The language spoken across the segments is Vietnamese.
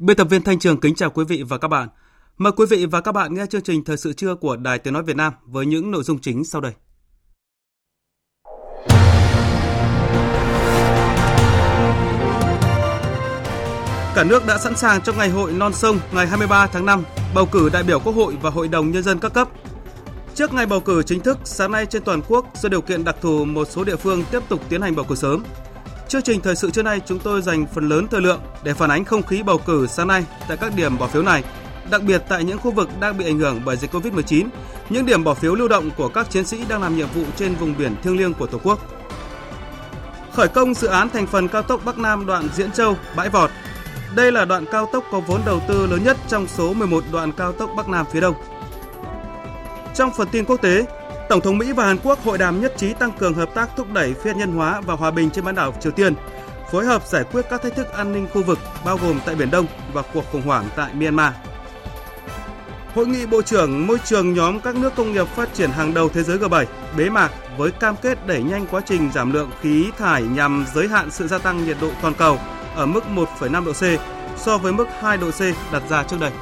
Biên tập viên Thanh Trường kính chào quý vị và các bạn. Mời quý vị và các bạn nghe chương trình Thời sự trưa của Đài Tiếng Nói Việt Nam với những nội dung chính sau đây. Cả nước đã sẵn sàng cho ngày hội non sông ngày 23 tháng 5, bầu cử đại biểu Quốc hội và Hội đồng Nhân dân các cấp. Trước ngày bầu cử chính thức, sáng nay trên toàn quốc, do điều kiện đặc thù một số địa phương tiếp tục tiến hành bầu cử sớm, Chương trình thời sự trưa nay chúng tôi dành phần lớn thời lượng để phản ánh không khí bầu cử sáng nay tại các điểm bỏ phiếu này, đặc biệt tại những khu vực đang bị ảnh hưởng bởi dịch Covid-19, những điểm bỏ phiếu lưu động của các chiến sĩ đang làm nhiệm vụ trên vùng biển thiêng liêng của Tổ quốc. Khởi công dự án thành phần cao tốc Bắc Nam đoạn Diễn Châu, Bãi Vọt. Đây là đoạn cao tốc có vốn đầu tư lớn nhất trong số 11 đoạn cao tốc Bắc Nam phía Đông. Trong phần tin quốc tế, Tổng thống Mỹ và Hàn Quốc hội đàm nhất trí tăng cường hợp tác thúc đẩy phi hạt nhân hóa và hòa bình trên bán đảo Triều Tiên, phối hợp giải quyết các thách thức an ninh khu vực bao gồm tại Biển Đông và cuộc khủng hoảng tại Myanmar. Hội nghị Bộ trưởng Môi trường nhóm các nước công nghiệp phát triển hàng đầu thế giới G7 bế mạc với cam kết đẩy nhanh quá trình giảm lượng khí thải nhằm giới hạn sự gia tăng nhiệt độ toàn cầu ở mức 1,5 độ C so với mức 2 độ C đặt ra trước đây.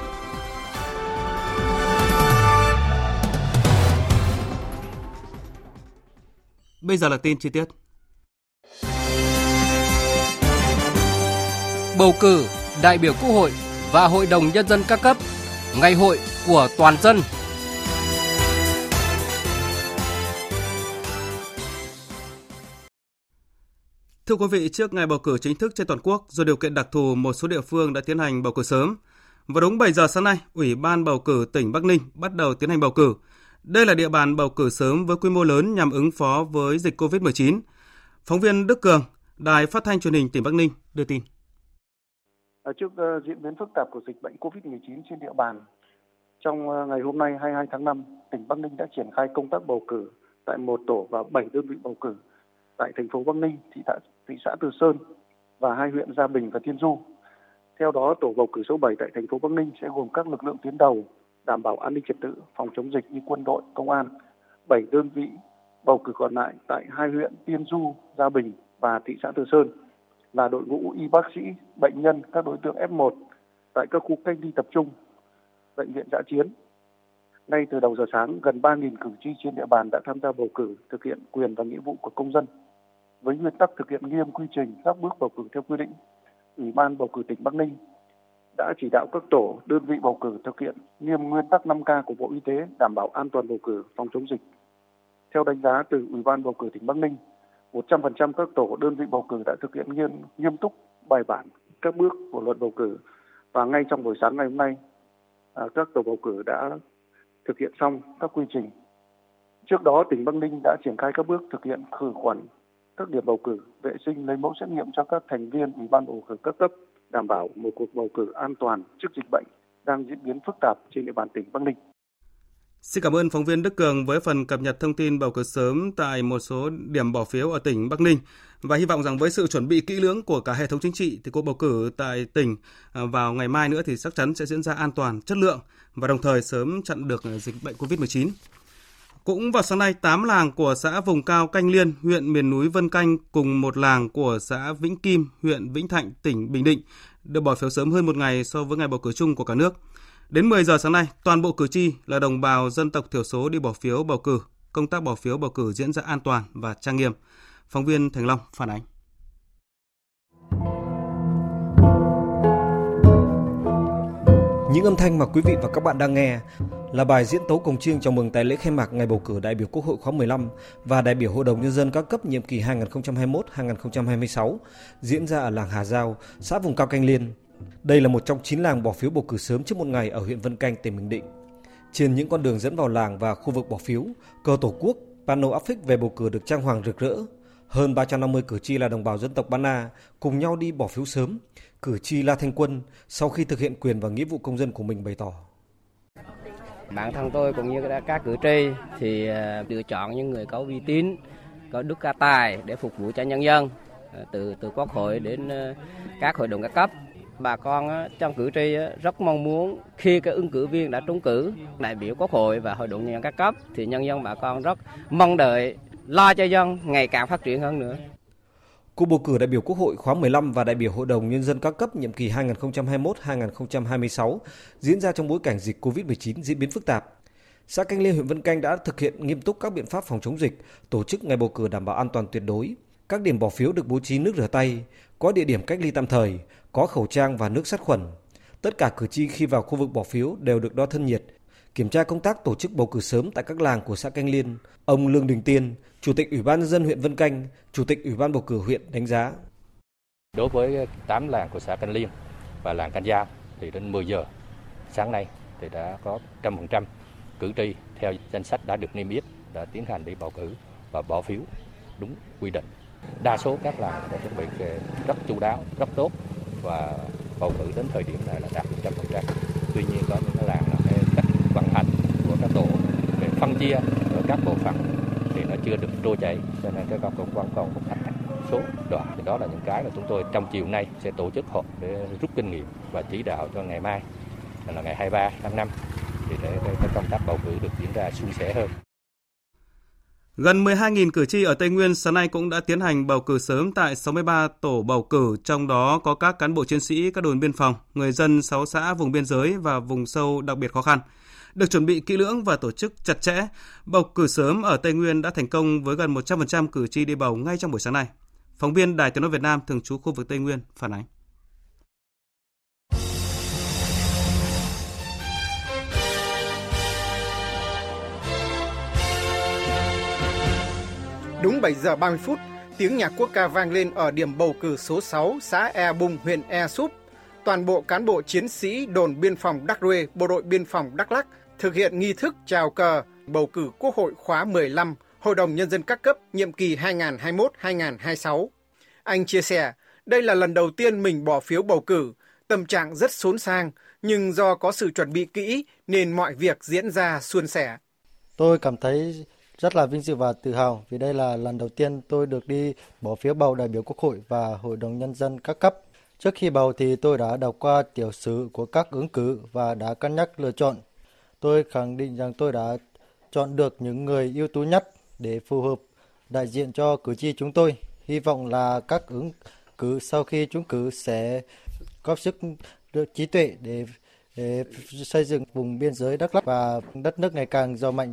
Bây giờ là tin chi tiết. Bầu cử đại biểu Quốc hội và Hội đồng Nhân dân các cấp, ngày hội của toàn dân. Thưa quý vị, trước ngày bầu cử chính thức trên toàn quốc, do điều kiện đặc thù, một số địa phương đã tiến hành bầu cử sớm. Và đúng 7 giờ sáng nay, Ủy ban bầu cử tỉnh Bắc Ninh bắt đầu tiến hành bầu cử. Đây là địa bàn bầu cử sớm với quy mô lớn nhằm ứng phó với dịch COVID-19. Phóng viên Đức Cường, Đài Phát thanh Truyền hình tỉnh Bắc Ninh đưa tin. Ờ, trước uh, diễn biến phức tạp của dịch bệnh COVID-19 trên địa bàn, trong uh, ngày hôm nay 22 tháng 5, tỉnh Bắc Ninh đã triển khai công tác bầu cử tại một tổ và 7 đơn vị bầu cử tại thành phố Bắc Ninh, thị xã, thị xã Từ Sơn và hai huyện Gia Bình và Tiên Du. Theo đó, tổ bầu cử số 7 tại thành phố Bắc Ninh sẽ gồm các lực lượng tuyến đầu đảm bảo an ninh trật tự, phòng chống dịch như quân đội, công an, 7 đơn vị bầu cử còn lại tại hai huyện Tiên Du, Gia Bình và thị xã Từ Sơn là đội ngũ y bác sĩ, bệnh nhân, các đối tượng F1 tại các khu cách ly tập trung, bệnh viện giã chiến. Ngay từ đầu giờ sáng, gần 3.000 cử tri trên địa bàn đã tham gia bầu cử, thực hiện quyền và nghĩa vụ của công dân. Với nguyên tắc thực hiện nghiêm quy trình các bước bầu cử theo quy định, Ủy ban bầu cử tỉnh Bắc Ninh đã chỉ đạo các tổ, đơn vị bầu cử thực hiện nghiêm nguyên tắc 5K của Bộ Y tế đảm bảo an toàn bầu cử phòng chống dịch. Theo đánh giá từ Ủy ban bầu cử tỉnh Bắc Ninh, 100% các tổ, đơn vị bầu cử đã thực hiện nghiêm nghiêm túc bài bản các bước của luật bầu cử và ngay trong buổi sáng ngày hôm nay, à, các tổ bầu cử đã thực hiện xong các quy trình. Trước đó, tỉnh Bắc Ninh đã triển khai các bước thực hiện khử khuẩn các điểm bầu cử, vệ sinh lấy mẫu xét nghiệm cho các thành viên Ủy ban bầu cử các cấp đảm bảo một cuộc bầu cử an toàn trước dịch bệnh đang diễn biến phức tạp trên địa bàn tỉnh Bắc Ninh. Xin cảm ơn phóng viên Đức Cường với phần cập nhật thông tin bầu cử sớm tại một số điểm bỏ phiếu ở tỉnh Bắc Ninh và hy vọng rằng với sự chuẩn bị kỹ lưỡng của cả hệ thống chính trị thì cuộc bầu cử tại tỉnh à, vào ngày mai nữa thì chắc chắn sẽ diễn ra an toàn, chất lượng và đồng thời sớm chặn được dịch bệnh COVID-19. Cũng vào sáng nay, 8 làng của xã vùng cao Canh Liên, huyện miền núi Vân Canh cùng một làng của xã Vĩnh Kim, huyện Vĩnh Thạnh, tỉnh Bình Định được bỏ phiếu sớm hơn một ngày so với ngày bầu cử chung của cả nước. Đến 10 giờ sáng nay, toàn bộ cử tri là đồng bào dân tộc thiểu số đi bỏ phiếu bầu cử. Công tác bỏ phiếu bầu cử diễn ra an toàn và trang nghiêm. Phóng viên Thành Long phản ánh. Những âm thanh mà quý vị và các bạn đang nghe là bài diễn tấu cổng chiêng chào mừng tại lễ khai mạc ngày bầu cử đại biểu Quốc hội khóa 15 và đại biểu Hội đồng Nhân dân các cấp nhiệm kỳ 2021-2026 diễn ra ở làng Hà Giao, xã vùng cao Canh Liên. Đây là một trong 9 làng bỏ phiếu bầu cử sớm trước một ngày ở huyện Vân Canh, tỉnh Bình Định. Trên những con đường dẫn vào làng và khu vực bỏ phiếu, cờ tổ quốc, pano áp phích về bầu cử được trang hoàng rực rỡ. Hơn 350 cử tri là đồng bào dân tộc Bana cùng nhau đi bỏ phiếu sớm. Cử tri La Thanh Quân sau khi thực hiện quyền và nghĩa vụ công dân của mình bày tỏ. Bản thân tôi cũng như các cử tri thì ờ, lựa chọn những người có uy tín, có đức ca tài để phục vụ cho nhân dân ờ, từ từ quốc hội đến ờ, các hội đồng các cấp bà con trong cử tri rất mong muốn khi cái ứng cử viên đã trúng cử đại biểu quốc hội và hội đồng nhân dân các cấp thì nhân dân bà con rất mong đợi lo cho dân ngày càng phát triển hơn nữa. Cuộc bầu cử đại biểu Quốc hội khóa 15 và đại biểu Hội đồng Nhân dân các cấp nhiệm kỳ 2021-2026 diễn ra trong bối cảnh dịch COVID-19 diễn biến phức tạp. Xã Canh Liên huyện Vân Canh đã thực hiện nghiêm túc các biện pháp phòng chống dịch, tổ chức ngày bầu cử đảm bảo an toàn tuyệt đối. Các điểm bỏ phiếu được bố trí nước rửa tay, có địa điểm cách ly tạm thời, có khẩu trang và nước sát khuẩn. Tất cả cử tri khi vào khu vực bỏ phiếu đều được đo thân nhiệt, kiểm tra công tác tổ chức bầu cử sớm tại các làng của xã Canh Liên. Ông Lương Đình Tiên, Chủ tịch Ủy ban nhân dân huyện Vân Canh, Chủ tịch Ủy ban bầu cử huyện đánh giá. Đối với 8 làng của xã Canh Liên và làng Canh Giao thì đến 10 giờ sáng nay thì đã có 100% cử tri theo danh sách đã được niêm yết đã tiến hành đi bầu cử và bỏ phiếu đúng quy định. Đa số các làng đã chuẩn bị rất chu đáo, rất tốt và bầu cử đến thời điểm này là đạt 100%. Tuy nhiên có những làng là cách vận hành của các tổ về phân chia ở các bộ phận thì nó chưa được trôi chảy cho nên cái con cũng vẫn còn một thách số đoạn thì đó là những cái mà chúng tôi trong chiều nay sẽ tổ chức họp để rút kinh nghiệm và chỉ đạo cho ngày mai, là ngày 23 tháng 5 thì để cái công tác bầu cử được diễn ra suôn sẻ hơn. Gần 12.000 cử tri ở Tây Nguyên sáng nay cũng đã tiến hành bầu cử sớm tại 63 tổ bầu cử, trong đó có các cán bộ chiến sĩ, các đồn biên phòng, người dân 6 xã vùng biên giới và vùng sâu đặc biệt khó khăn. Được chuẩn bị kỹ lưỡng và tổ chức chặt chẽ, bầu cử sớm ở Tây Nguyên đã thành công với gần 100% cử tri đi bầu ngay trong buổi sáng nay. Phóng viên Đài Tiếng nói Việt Nam thường trú khu vực Tây Nguyên phản ánh. Đúng 7 giờ 30 phút, tiếng nhạc quốc ca vang lên ở điểm bầu cử số 6 xã E Bung, huyện E Súp. Toàn bộ cán bộ chiến sĩ đồn biên phòng Đắc Rê, bộ đội biên phòng Đắk Lắc thực hiện nghi thức chào cờ bầu cử Quốc hội khóa 15, Hội đồng Nhân dân các cấp nhiệm kỳ 2021-2026. Anh chia sẻ, đây là lần đầu tiên mình bỏ phiếu bầu cử, tâm trạng rất xốn sang, nhưng do có sự chuẩn bị kỹ nên mọi việc diễn ra suôn sẻ. Tôi cảm thấy rất là vinh dự và tự hào vì đây là lần đầu tiên tôi được đi bỏ phiếu bầu đại biểu Quốc hội và Hội đồng Nhân dân các cấp. Trước khi bầu thì tôi đã đọc qua tiểu sử của các ứng cử và đã cân nhắc lựa chọn. Tôi khẳng định rằng tôi đã chọn được những người ưu tú nhất để phù hợp đại diện cho cử tri chúng tôi. Hy vọng là các ứng cử sau khi chúng cử sẽ góp sức được trí tuệ để, để xây dựng vùng biên giới Đắk Lắk và đất nước ngày càng giàu mạnh.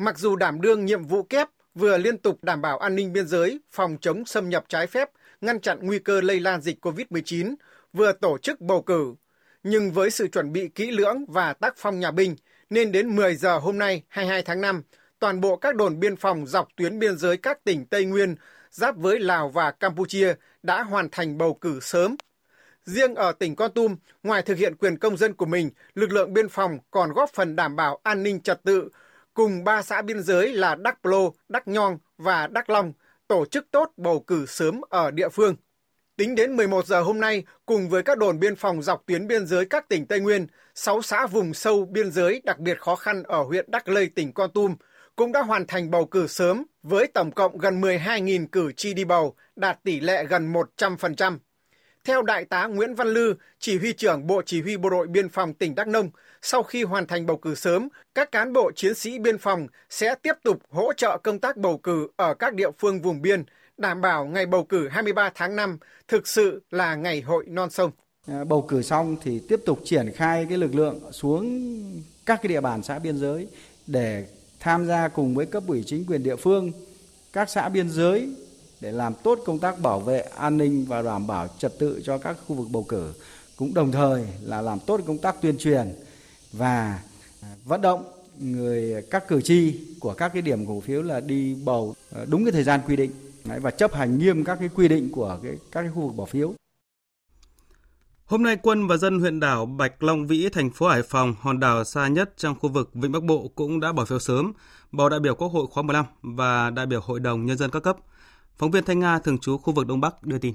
Mặc dù đảm đương nhiệm vụ kép vừa liên tục đảm bảo an ninh biên giới, phòng chống xâm nhập trái phép, ngăn chặn nguy cơ lây lan dịch COVID-19, vừa tổ chức bầu cử, nhưng với sự chuẩn bị kỹ lưỡng và tác phong nhà binh, nên đến 10 giờ hôm nay 22 tháng 5, toàn bộ các đồn biên phòng dọc tuyến biên giới các tỉnh Tây Nguyên giáp với Lào và Campuchia đã hoàn thành bầu cử sớm. Riêng ở tỉnh Con Tum, ngoài thực hiện quyền công dân của mình, lực lượng biên phòng còn góp phần đảm bảo an ninh trật tự, cùng ba xã biên giới là Đắk Plô, Đắk Nhong và Đắk Long tổ chức tốt bầu cử sớm ở địa phương. Tính đến 11 giờ hôm nay, cùng với các đồn biên phòng dọc tuyến biên giới các tỉnh Tây Nguyên, 6 xã vùng sâu biên giới đặc biệt khó khăn ở huyện Đắk Lây, tỉnh Con Tum cũng đã hoàn thành bầu cử sớm với tổng cộng gần 12.000 cử tri đi bầu, đạt tỷ lệ gần 100%. Theo Đại tá Nguyễn Văn Lư, chỉ huy trưởng Bộ Chỉ huy Bộ đội Biên phòng tỉnh Đắk Nông, sau khi hoàn thành bầu cử sớm, các cán bộ chiến sĩ biên phòng sẽ tiếp tục hỗ trợ công tác bầu cử ở các địa phương vùng biên, đảm bảo ngày bầu cử 23 tháng 5 thực sự là ngày hội non sông. À, bầu cử xong thì tiếp tục triển khai cái lực lượng xuống các cái địa bàn xã biên giới để tham gia cùng với cấp ủy chính quyền địa phương, các xã biên giới để làm tốt công tác bảo vệ an ninh và đảm bảo trật tự cho các khu vực bầu cử cũng đồng thời là làm tốt công tác tuyên truyền và à, vận động người à, các cử tri của các cái điểm cổ phiếu là đi bầu à, đúng cái thời gian quy định và chấp hành nghiêm các cái quy định của cái, các cái khu vực bỏ phiếu. Hôm nay, quân và dân huyện đảo Bạch Long Vĩ, thành phố Hải Phòng, hòn đảo xa nhất trong khu vực Vịnh Bắc Bộ cũng đã bỏ phiếu sớm, bầu đại biểu Quốc hội khóa 15 và đại biểu Hội đồng Nhân dân các cấp. Phóng viên Thanh Nga thường trú khu vực Đông Bắc đưa tin.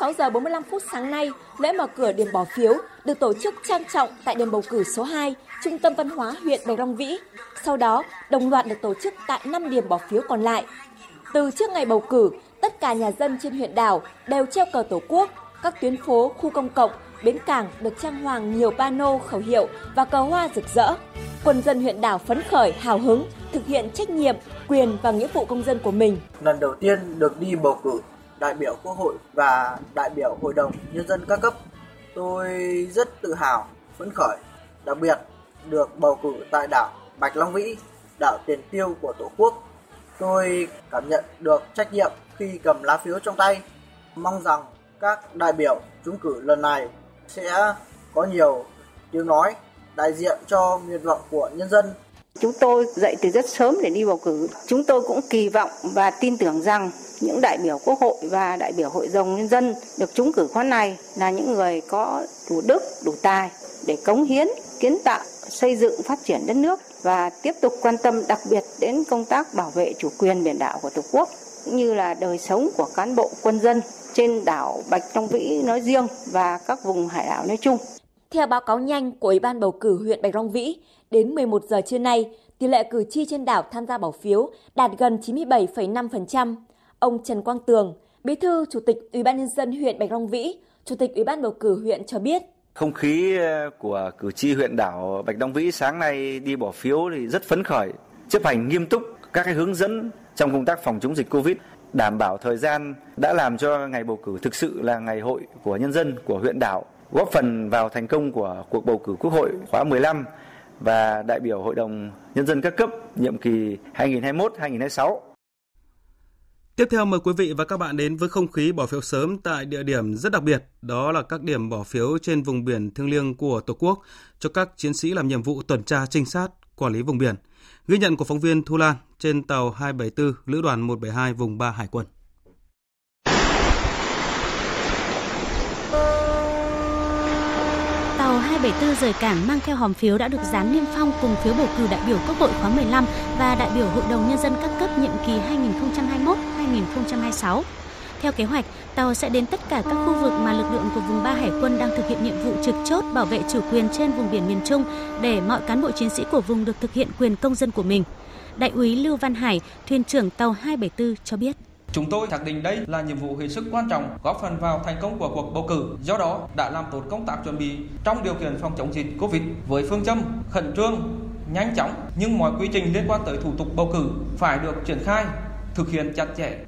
6 giờ 45 phút sáng nay, lễ mở cửa điểm bỏ phiếu được tổ chức trang trọng tại điểm bầu cử số 2, Trung tâm Văn hóa huyện Bạch Long Vĩ. Sau đó, đồng loạt được tổ chức tại 5 điểm bỏ phiếu còn lại. Từ trước ngày bầu cử, tất cả nhà dân trên huyện đảo đều treo cờ Tổ quốc, các tuyến phố, khu công cộng, bến cảng được trang hoàng nhiều pano khẩu hiệu và cờ hoa rực rỡ. Quân dân huyện đảo phấn khởi, hào hứng, thực hiện trách nhiệm, quyền và nghĩa vụ công dân của mình. Lần đầu tiên được đi bầu cử đại biểu Quốc hội và đại biểu Hội đồng Nhân dân các cấp, tôi rất tự hào, phấn khởi, đặc biệt được bầu cử tại đảo Bạch Long Vĩ, đảo tiền tiêu của Tổ quốc. Tôi cảm nhận được trách nhiệm khi cầm lá phiếu trong tay. Mong rằng các đại biểu trúng cử lần này sẽ có nhiều tiếng nói đại diện cho nguyện vọng của nhân dân. Chúng tôi dậy từ rất sớm để đi bầu cử. Chúng tôi cũng kỳ vọng và tin tưởng rằng những đại biểu Quốc hội và đại biểu Hội đồng Nhân dân được trúng cử khóa này là những người có đủ đức, đủ tài để cống hiến, kiến tạo, xây dựng, phát triển đất nước và tiếp tục quan tâm đặc biệt đến công tác bảo vệ chủ quyền biển đảo của Tổ quốc cũng như là đời sống của cán bộ quân dân trên đảo Bạch Long Vĩ nói riêng và các vùng hải đảo nói chung. Theo báo cáo nhanh của Ủy ban bầu cử huyện Bạch Long Vĩ, đến 11 giờ trưa nay, tỷ lệ cử tri trên đảo tham gia bỏ phiếu đạt gần 97,5%. Ông Trần Quang Tường, Bí thư Chủ tịch Ủy ban nhân dân huyện Bạch Long Vĩ, Chủ tịch Ủy ban bầu cử huyện cho biết, không khí ờ, của cử tri huyện đảo Bạch Long Vĩ sáng nay đi bỏ phiếu thì rất phấn khởi, chấp hành nghiêm túc các cái hướng dẫn trong công tác phòng chống dịch Covid, đảm bảo thời gian đã làm cho ngày bầu cử thực sự là ngày hội của nhân dân của huyện đảo, góp phần vào thành công của cuộc bầu cử Quốc hội khóa 15 và đại biểu Hội đồng Nhân dân các cấp nhiệm kỳ 2021-2026. Tiếp theo mời quý vị và các bạn đến với không khí bỏ phiếu sớm tại địa điểm rất đặc biệt, đó là các điểm bỏ phiếu trên vùng biển thiêng liêng của Tổ quốc cho các chiến sĩ làm nhiệm vụ tuần tra trinh sát, quản lý vùng biển. Ghi nhận của phóng viên Thu Lan trên tàu 274 Lữ đoàn 172 vùng 3 Hải quân. 274 rời cảng mang theo hòm phiếu đã được dán niêm phong cùng phiếu bầu cử đại biểu Quốc hội khóa 15 và đại biểu Hội đồng Nhân dân các cấp nhiệm kỳ 2021-2026. Theo kế hoạch, tàu sẽ đến tất cả các khu vực mà lực lượng của vùng 3 Hải quân đang thực hiện nhiệm vụ trực chốt bảo vệ chủ quyền trên vùng biển miền Trung để mọi cán bộ chiến sĩ của vùng được thực hiện quyền công dân của mình. Đại úy Lưu Văn Hải, thuyền trưởng tàu 274 cho biết. Chúng tôi xác định đây là nhiệm vụ hết sức quan trọng, góp phần vào thành công của cuộc bầu cử. Do đó, đã làm tốt công tác chuẩn bị trong điều kiện phòng chống dịch Covid với phương châm khẩn trương, nhanh chóng, nhưng mọi quy trình liên quan tới thủ tục bầu cử phải được triển khai, thực hiện chặt chẽ,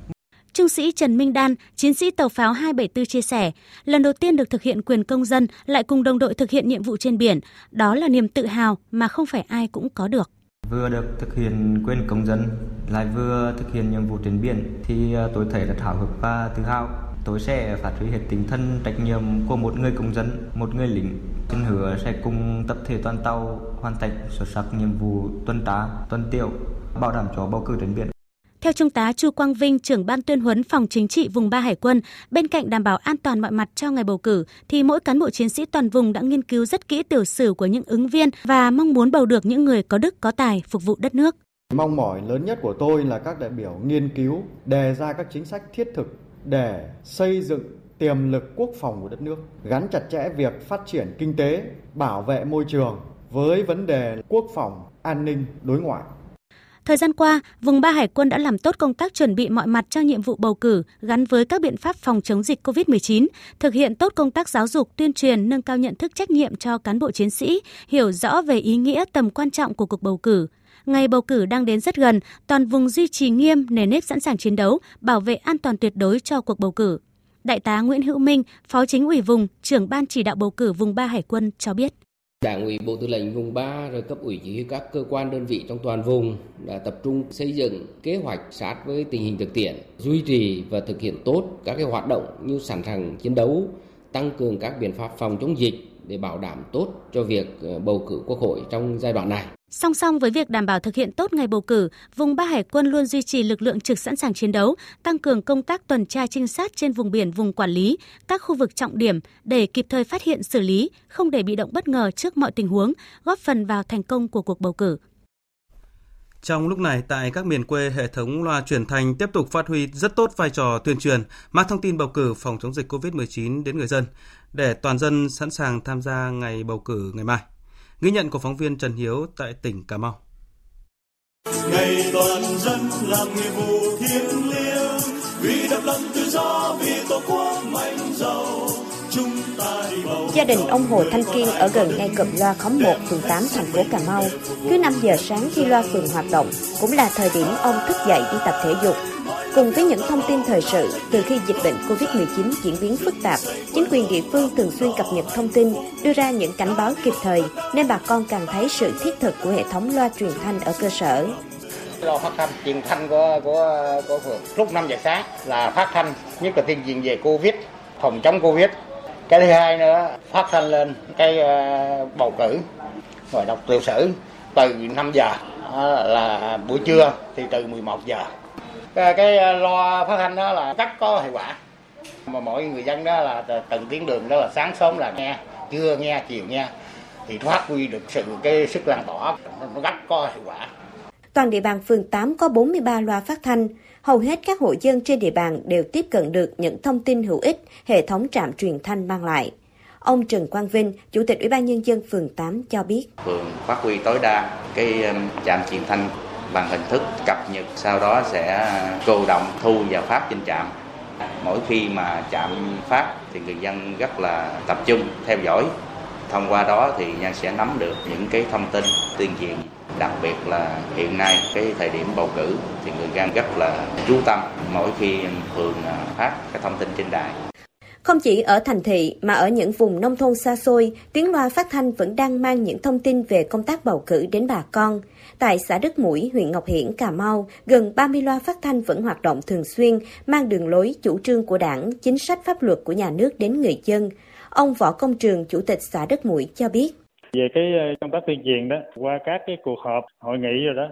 Trung sĩ Trần Minh Đan, chiến sĩ tàu pháo 274 chia sẻ, lần đầu tiên được thực hiện quyền công dân lại cùng đồng đội thực hiện nhiệm vụ trên biển, đó là niềm tự hào mà không phải ai cũng có được. Vừa được thực hiện quyền công dân, lại vừa thực hiện nhiệm vụ trên biển thì ờ, tôi thấy rất hào hức và tự hào. Tôi sẽ phát huy hết tinh thần trách nhiệm của một người công dân, một người lính. Xin hứa sẽ cùng tập thể toàn tàu hoàn thành xuất sắc nhiệm vụ tuần tra, tuần tiểu, bảo đảm cho bầu cử trên biển. Theo Trung tá Chu Quang Vinh, trưởng ban tuyên huấn phòng chính trị vùng 3 Hải quân, bên cạnh đảm bảo an toàn mọi mặt cho ngày bầu cử, thì mỗi cán bộ chiến sĩ toàn vùng đã nghiên cứu rất kỹ tiểu sử của những ứng viên và mong muốn bầu được những người có đức có tài phục vụ đất nước. Mong mỏi lớn nhất của tôi là các đại biểu nghiên cứu, đề ra các chính sách thiết thực để xây dựng tiềm lực quốc phòng của đất nước, gắn chặt chẽ việc phát triển kinh tế, bảo vệ môi trường với vấn đề quốc phòng, an ninh, đối ngoại. Thời gian qua, vùng ba Hải quân đã làm tốt công tác chuẩn bị mọi mặt cho nhiệm vụ bầu cử gắn với các biện pháp phòng chống dịch COVID-19, thực hiện tốt công tác giáo dục, tuyên truyền, nâng cao nhận thức trách nhiệm cho cán bộ chiến sĩ, hiểu rõ về ý nghĩa tầm quan trọng của cuộc bầu cử. Ngày bầu cử đang đến rất gần, toàn vùng duy trì nghiêm nề nếp sẵn sàng chiến đấu, bảo vệ an toàn tuyệt đối cho cuộc bầu cử. Đại tá Nguyễn Hữu Minh, Phó Chính ủy vùng, trưởng ban chỉ đạo bầu cử vùng 3 Hải quân cho biết. Đảng ủy Bộ Tư lệnh vùng 3 rồi cấp ủy chỉ huy các cơ quan đơn vị trong toàn vùng đã tập trung xây dựng kế hoạch sát với tình hình thực tiễn, duy trì và thực hiện tốt các cái hoạt động như sẵn sàng chiến đấu, tăng cường các biện pháp phòng chống dịch để bảo đảm tốt cho việc ờ, bầu cử quốc hội trong giai đoạn này. Song song với việc đảm bảo thực hiện tốt ngày bầu cử, vùng Ba Hải quân luôn duy trì lực lượng trực sẵn sàng chiến đấu, tăng cường công tác tuần tra trinh sát trên vùng biển vùng quản lý, các khu vực trọng điểm để kịp thời phát hiện xử lý, không để bị động bất ngờ trước mọi tình huống, góp phần vào thành công của cuộc bầu cử. Trong lúc này, tại các miền quê, hệ thống loa truyền thanh tiếp tục phát huy rất tốt vai trò tuyên truyền, mang thông tin bầu cử phòng chống dịch COVID-19 đến người dân, để toàn dân sẵn sàng tham gia ngày bầu cử ngày mai. Ghi nhận của phóng viên Trần Hiếu tại tỉnh Cà Mau. Ngày toàn dân làm nghĩa vụ thiêng liêng vì độc lập tự do vì tổ quốc mạnh giàu Gia đình ông Hồ Thanh Kiên ở gần ngay cụm loa khóm 1, phường 8, thành phố Cà Mau. Cứ 5 giờ sáng khi loa phường hoạt động, cũng là thời điểm ông thức dậy đi tập thể dục. Cùng với những thông tin thời sự, từ khi dịch bệnh COVID-19 diễn biến phức tạp, chính quyền địa phương thường xuyên cập nhật thông tin, đưa ra những cảnh báo kịp thời, nên bà con càng thấy sự thiết thực của hệ thống loa truyền thanh ở cơ sở. Loa phát thanh truyền thanh của của của phường. Lúc 5 giờ sáng là phát thanh nhất là tuyên truyền về Covid, phòng chống Covid. Cái thứ hai nữa phát thanh lên cái uh, bầu cử rồi đọc tiểu sử từ 5 giờ ờ, là buổi trưa thì từ 11 giờ cái, cái uh, loa phát thanh đó là rất có hiệu quả mà mỗi người dân đó là từng tiếng đường đó là sáng sớm là nghe trưa nghe chiều nghe thì phát huy được sự cái sức lan tỏa nó rất có hiệu quả toàn địa bàn phường 8 có 43 loa phát thanh hầu hết các hộ dân trên địa bàn đều tiếp cận được những thông tin hữu ích hệ thống trạm truyền thanh mang lại. Ông Trần Quang Vinh, Chủ tịch Ủy ban Nhân dân phường 8 cho biết. Phường phát huy tối đa cái trạm truyền thanh bằng hình thức cập nhật, sau đó sẽ cô động thu và phát trên trạm. Mỗi khi mà trạm phát thì người dân rất là tập trung theo dõi. Thông qua đó thì nhân sẽ nắm được những cái thông tin tuyên truyền đặc biệt là hiện nay cái thời điểm bầu cử thì người dân rất là chú tâm mỗi khi phường à, phát cái thông tin trên đài không chỉ ở thành thị mà ở những vùng nông thôn xa xôi, tiếng loa phát thanh vẫn đang mang những thông tin về công tác bầu cử đến bà con. Tại xã Đức Mũi, huyện Ngọc Hiển, Cà Mau, gần 30 loa phát thanh vẫn hoạt động thường xuyên, mang đường lối, chủ trương của đảng, chính sách pháp luật của nhà nước đến người dân. Ông Võ Công Trường, Chủ tịch xã Đức Mũi cho biết. Về cái ờ, công tác tuyên truyền đó qua các cái cuộc họp hội nghị rồi đó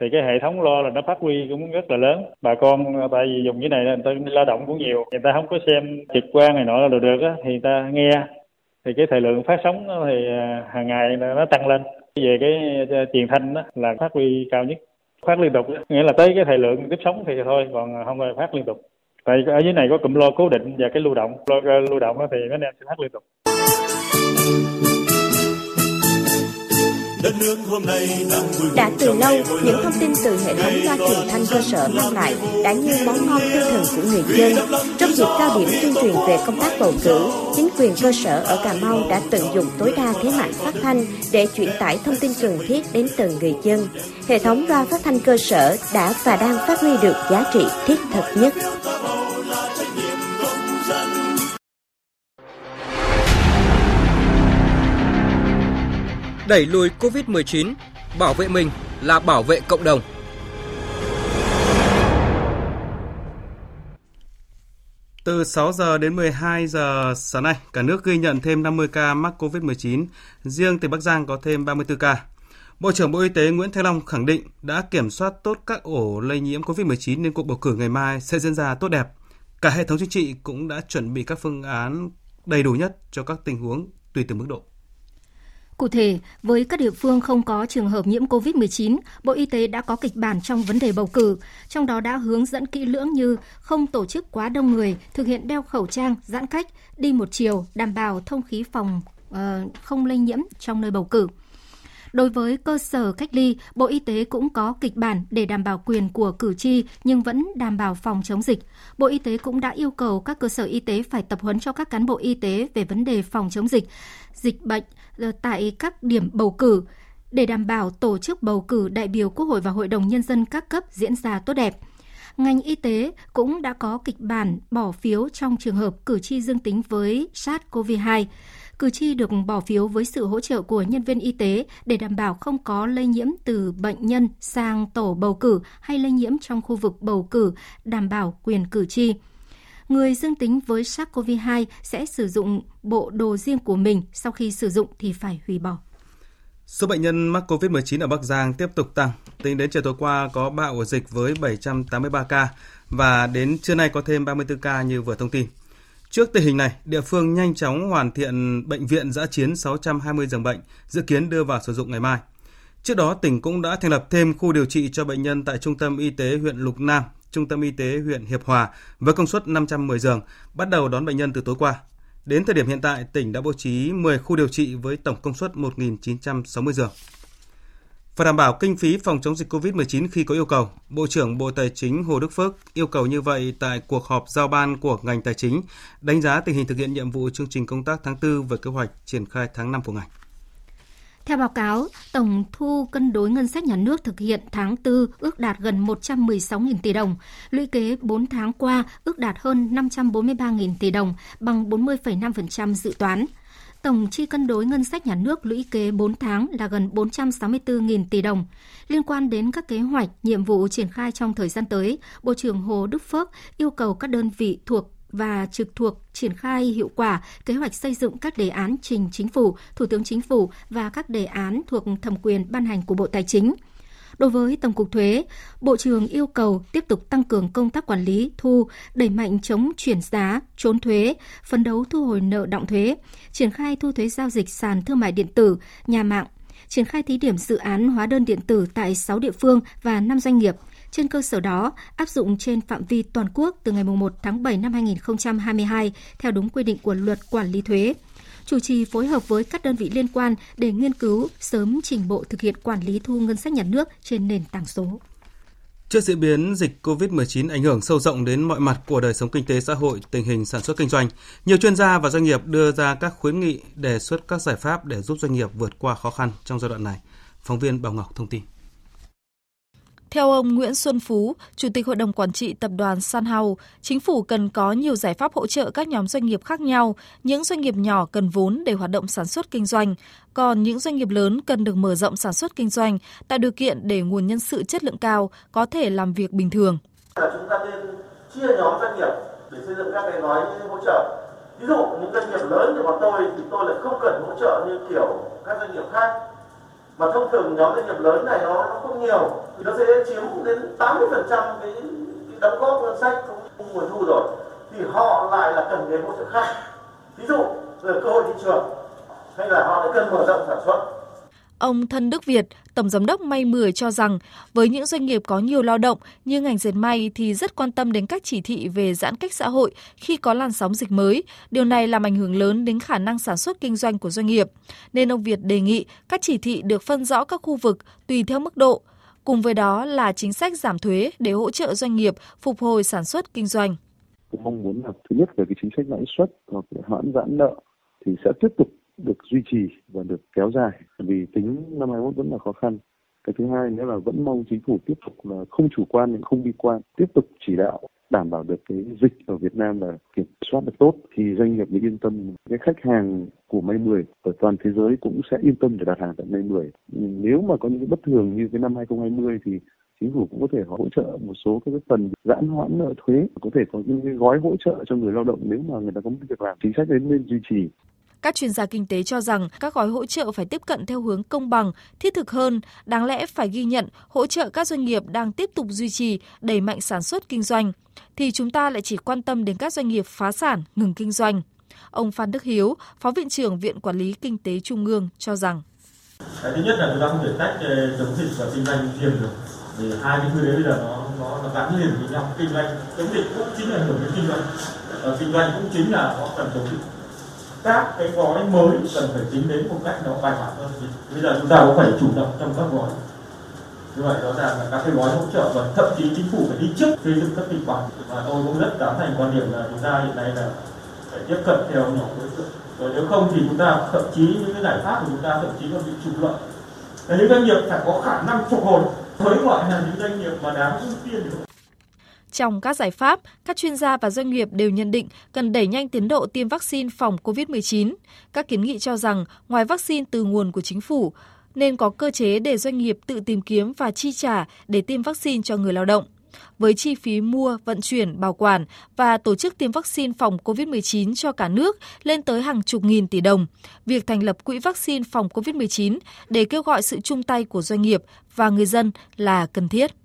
thì cái hệ thống lo là nó phát huy cũng rất là lớn. Bà con ờ, tại vì dùng cái này người ta lao động cũng nhiều người ta không có xem trực quan này nọ là được được á thì người ta nghe. Thì cái thời lượng phát sóng thì ờ, hàng ngày nó tăng lên về cái ờ, truyền thanh đó là phát huy cao nhất. Phát liên tục nghĩa là tới cái thời lượng tiếp sóng thì thôi, còn ờ, không phải phát liên tục. Tại ở dưới này có cụm lo cố định và cái lưu động. Lo ờ, lưu động thì nó em sẽ phát liên tục. Đã từ lâu, những thông tin từ hệ thống loa truyền thanh cơ sở mang lại đã như món ngon tinh thần của người dân. Trong dịp cao điểm tuyên truyền về công tác bầu cử, chính quyền cơ sở ở Cà Mau đã tận dụng tối đa thế mạnh phát thanh để chuyển tải thông tin cần thiết đến từng người dân. Hệ thống loa phát thanh cơ sở đã và đang phát huy được giá trị thiết thực nhất. Đẩy lùi Covid-19, bảo vệ mình là bảo vệ cộng đồng. Từ 6 giờ đến 12 giờ sáng nay, cả nước ghi nhận thêm 50 ca mắc COVID-19, riêng tỉnh Bắc Giang có thêm 34 ca. Bộ trưởng Bộ Y tế Nguyễn Thanh Long khẳng định đã kiểm soát tốt các ổ lây nhiễm COVID-19 nên cuộc bầu cử ngày mai sẽ diễn ra tốt đẹp. Cả hệ thống chính trị cũng đã chuẩn bị các phương án đầy đủ nhất cho các tình huống tùy từng mức độ. Cụ thể, với các địa phương không có trường hợp nhiễm COVID-19, Bộ Y tế đã có kịch bản trong vấn đề bầu cử, trong đó đã hướng dẫn kỹ lưỡng như không tổ chức quá đông người, thực hiện đeo khẩu trang, giãn cách, đi một chiều, đảm bảo thông khí phòng uh, không lây nhiễm trong nơi bầu cử. Đối với cơ sở cách ly, Bộ Y tế cũng có kịch bản để đảm bảo quyền của cử tri nhưng vẫn đảm bảo phòng chống dịch. Bộ Y tế cũng đã yêu cầu các cơ sở y tế phải tập huấn cho các cán bộ y tế về vấn đề phòng chống dịch, dịch bệnh ờ, tại các điểm bầu cử để đảm bảo tổ chức bầu cử đại biểu Quốc hội và Hội đồng Nhân dân các cấp diễn ra tốt đẹp. Ngành y tế cũng đã có kịch bản bỏ phiếu trong trường hợp cử tri dương tính với SARS-CoV-2 Cử tri được bỏ phiếu với sự hỗ trợ của nhân viên y tế để đảm bảo không có lây nhiễm từ bệnh nhân sang tổ bầu cử hay lây nhiễm trong khu vực bầu cử, đảm bảo quyền cử tri. Người dương tính với SARS-CoV-2 sẽ sử dụng bộ đồ riêng của mình, sau khi sử dụng thì phải hủy bỏ. Số bệnh nhân mắc COVID-19 ở Bắc Giang tiếp tục tăng. Tính đến chiều tối qua có 3 ổ dịch với 783 ca và đến trưa nay có thêm 34 ca như vừa thông tin. Trước tình hình này, địa phương nhanh chóng hoàn thiện bệnh viện giã chiến 620 giường bệnh, dự kiến đưa vào sử dụng ngày mai. Trước đó, tỉnh cũng đã thành lập thêm khu điều trị cho bệnh nhân tại Trung tâm Y tế huyện Lục Nam, Trung tâm Y tế huyện Hiệp Hòa với công suất 510 giường, bắt đầu đón bệnh nhân từ tối qua. Đến thời điểm hiện tại, tỉnh đã bố trí 10 khu điều trị với tổng công suất 1.960 giường. Và đảm bảo kinh phí phòng chống dịch COVID-19 khi có yêu cầu, Bộ trưởng Bộ Tài chính Hồ Đức Phước yêu cầu như vậy tại cuộc họp giao ban của ngành tài chính, đánh giá tình hình thực hiện nhiệm vụ chương trình công tác tháng 4 và kế hoạch triển khai tháng 5 của ngành. Theo báo cáo, tổng thu cân đối ngân sách nhà nước thực hiện tháng 4 ước đạt gần 116.000 tỷ đồng, lũy kế 4 tháng qua ước đạt hơn 543.000 tỷ đồng, bằng 40,5% dự toán. Tổng chi cân đối ngân sách nhà nước lũy kế 4 tháng là gần 464.000 tỷ đồng. Liên quan đến các kế hoạch, nhiệm vụ triển khai trong thời gian tới, Bộ trưởng Hồ Đức Phước yêu cầu các đơn vị thuộc và trực thuộc triển khai hiệu quả kế hoạch xây dựng các đề án trình chính phủ, Thủ tướng Chính phủ và các đề án thuộc thẩm quyền ban hành của Bộ Tài chính. Đối với Tổng cục Thuế, Bộ trưởng yêu cầu tiếp tục tăng cường công tác quản lý, thu, đẩy mạnh chống chuyển giá, trốn thuế, phấn đấu thu hồi nợ động thuế, triển khai thu thuế giao dịch sàn thương mại điện tử, nhà mạng, triển khai thí điểm dự án hóa đơn điện tử tại 6 địa phương và 5 doanh nghiệp – trên cơ sở đó, áp dụng trên phạm vi toàn quốc từ ngày 1 tháng 7 năm 2022 theo đúng quy định của luật quản lý thuế chủ trì phối hợp với các đơn vị liên quan để nghiên cứu sớm trình bộ thực hiện quản lý thu ngân sách nhà nước trên nền tảng số. Trước diễn biến dịch COVID-19 ảnh hưởng sâu rộng đến mọi mặt của đời sống kinh tế xã hội, tình hình sản xuất kinh doanh, nhiều chuyên gia và doanh nghiệp đưa ra các khuyến nghị đề xuất các giải pháp để giúp doanh nghiệp vượt qua khó khăn trong giai đoạn này. Phóng viên Bảo Ngọc thông tin. Theo ông Nguyễn Xuân Phú, Chủ tịch Hội đồng Quản trị Tập đoàn Sun chính phủ cần có nhiều giải pháp hỗ trợ các nhóm doanh nghiệp khác nhau. Những doanh nghiệp nhỏ cần vốn để hoạt động sản xuất kinh doanh, còn những doanh nghiệp lớn cần được mở rộng sản xuất kinh doanh, tạo điều kiện để nguồn nhân sự chất lượng cao có thể làm việc bình thường. Chúng ta nên chia nhóm doanh nghiệp để xây dựng các cái gói hỗ trợ. Ví dụ những doanh nghiệp lớn như bọn tôi thì tôi lại không cần hỗ trợ như kiểu các doanh nghiệp khác mà thông thường nhóm doanh nghiệp lớn này nó, nó không nhiều. Thì nó sẽ chiếm đến 80 phần trăm cái, cái đóng góp ngân sách không nguồn thu rồi. Thì họ lại là cần đến hỗ trợ khác. Ví dụ là cơ hội thị trường hay là họ lại cần mở rộng sản xuất. Ông Thân Đức Việt, Tổng Giám đốc May 10 cho rằng, với những doanh nghiệp có nhiều lao động như ngành dệt may thì rất quan tâm đến các chỉ thị về giãn cách xã hội khi có làn sóng dịch mới. Điều này làm ảnh hưởng lớn đến khả năng sản xuất kinh doanh của doanh nghiệp. Nên ông Việt đề nghị các chỉ thị được phân rõ các khu vực tùy theo mức độ. Cùng với đó là chính sách giảm thuế để hỗ trợ doanh nghiệp phục hồi sản xuất kinh doanh. Tôi mong muốn là, thứ nhất về cái chính sách lãi suất hoặc hoãn giãn nợ thì sẽ tiếp tục được duy trì và được kéo dài vì tính năm 21 vẫn là khó khăn. Cái thứ hai nữa là vẫn mong chính phủ tiếp tục là không chủ quan nhưng không bi quan, tiếp tục chỉ đạo đảm bảo được cái dịch ở Việt Nam là kiểm soát được tốt thì doanh nghiệp mới yên tâm. Cái khách hàng của May 10 ở toàn thế giới cũng sẽ yên tâm để đặt hàng tại May 10. Nếu mà có những cái bất thường như cái năm 2020 thì chính phủ cũng có thể hỗ trợ một số các cái phần giãn hoãn nợ thuế, có thể có những cái gói hỗ trợ cho người lao động nếu mà người ta có việc làm. Chính sách đến nên duy trì. Các chuyên gia kinh tế cho rằng các gói hỗ trợ phải tiếp cận theo hướng công bằng, thiết thực hơn, đáng lẽ phải ghi nhận hỗ trợ các doanh nghiệp đang tiếp tục duy trì đẩy mạnh sản xuất kinh doanh thì chúng ta lại chỉ quan tâm đến các doanh nghiệp phá sản, ngừng kinh doanh. Ông Phan Đức Hiếu, Phó Viện trưởng Viện Quản lý Kinh tế Trung ương cho rằng Thứ nhất là chúng ta không thể tách ờ, chống dịch và kinh doanh riêng được. Vì hai cái thứ đấy bây giờ nó nó, nó gắn liền với nhau. Kinh doanh chống dịch cũng chính là hưởng đến kinh doanh. Và kinh doanh cũng chính là nó cần chống dịch các cái gói mới cần phải tính đến một cách nó bài bản hơn. Bây giờ chúng ta cũng phải chủ động trong các gói như vậy đó là các cái gói hỗ trợ và thậm chí chính phủ phải đi trước xây dựng các kịch bản. Và tôi cũng rất tán thành quan điểm là chúng ta hiện nay là phải tiếp cận theo nhóm đối tượng. Rồi nếu không thì chúng ta thậm chí những cái giải pháp của chúng ta thậm chí còn bị trục lợi. Những doanh nghiệp phải có khả năng phục hồi. Với gọi là những doanh nghiệp mà đáng ưu tiên được trong các giải pháp, các chuyên gia và doanh nghiệp đều nhận định cần đẩy nhanh tiến độ tiêm vaccine phòng COVID-19. Các kiến nghị cho rằng, ngoài vaccine từ nguồn của chính phủ, nên có cơ chế để doanh nghiệp tự tìm kiếm và chi trả để tiêm vaccine cho người lao động. Với chi phí mua, vận chuyển, bảo quản và tổ chức tiêm vaccine phòng COVID-19 cho cả nước lên tới hàng chục nghìn tỷ đồng, việc thành lập quỹ vaccine phòng COVID-19 để kêu gọi sự chung tay của doanh nghiệp và người dân là cần thiết.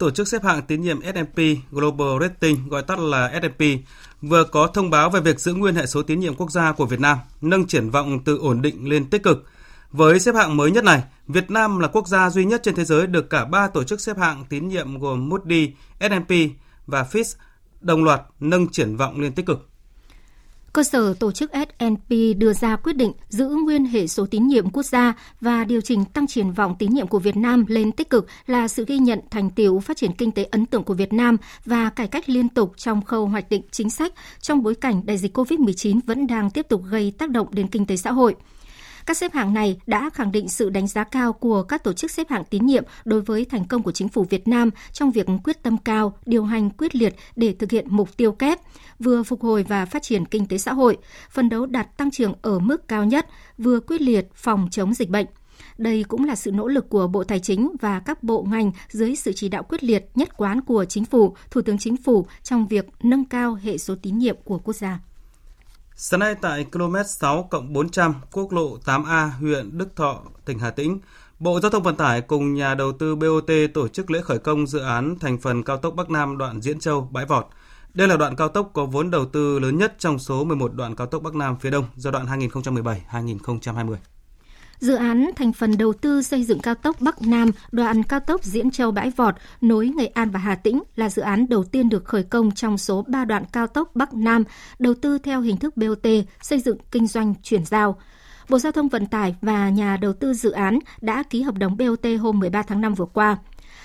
Tổ chức xếp hạng tín nhiệm S&P Global Rating, gọi tắt là S&P, vừa có thông báo về việc giữ nguyên hệ số tín nhiệm quốc gia của Việt Nam, nâng triển vọng từ ổn định lên tích cực. Với xếp hạng mới nhất này, Việt Nam là quốc gia duy nhất trên thế giới được cả ba tổ chức xếp hạng tín nhiệm gồm Moody, S&P và Fitch đồng loạt nâng triển vọng lên tích cực. Cơ sở tổ chức S&P đưa ra quyết định giữ nguyên hệ số tín nhiệm quốc gia và điều chỉnh tăng triển vọng tín nhiệm của Việt Nam lên tích cực là sự ghi nhận thành tiệu phát triển kinh tế ấn tượng của Việt Nam và cải cách liên tục trong khâu hoạch định chính sách trong bối cảnh đại dịch COVID-19 vẫn đang tiếp tục gây tác động đến kinh tế xã hội. Các xếp hạng này đã khẳng định sự đánh giá cao của các tổ chức xếp hạng tín nhiệm đối với thành công của chính phủ Việt Nam trong việc quyết tâm cao, điều hành quyết liệt để thực hiện mục tiêu kép, vừa phục hồi và phát triển kinh tế xã hội, phân đấu đạt tăng trưởng ở mức cao nhất, vừa quyết liệt phòng chống dịch bệnh. Đây cũng là sự nỗ lực của Bộ Tài chính và các bộ ngành dưới sự chỉ đạo quyết liệt nhất quán của Chính phủ, Thủ tướng Chính phủ trong việc nâng cao hệ số tín nhiệm của quốc gia. Sáng nay tại km 6 cộng 400 quốc lộ 8A huyện Đức Thọ, tỉnh Hà Tĩnh, Bộ Giao thông Vận tải cùng nhà đầu tư BOT tổ chức lễ khởi công dự án thành phần cao tốc Bắc Nam đoạn Diễn Châu – Bãi Vọt. Đây là đoạn cao tốc có vốn đầu tư lớn nhất trong số 11 đoạn cao tốc Bắc Nam phía Đông giai đoạn 2017-2020. Dự án thành phần đầu tư xây dựng cao tốc Bắc Nam, đoạn cao tốc Diễn Châu Bãi Vọt nối Nghệ An và Hà Tĩnh là dự án đầu tiên được khởi công trong số 3 đoạn cao tốc Bắc Nam, đầu tư theo hình thức BOT, xây dựng kinh doanh chuyển giao. Bộ Giao thông Vận tải và nhà đầu tư dự án đã ký hợp đồng BOT hôm 13 tháng 5 vừa qua.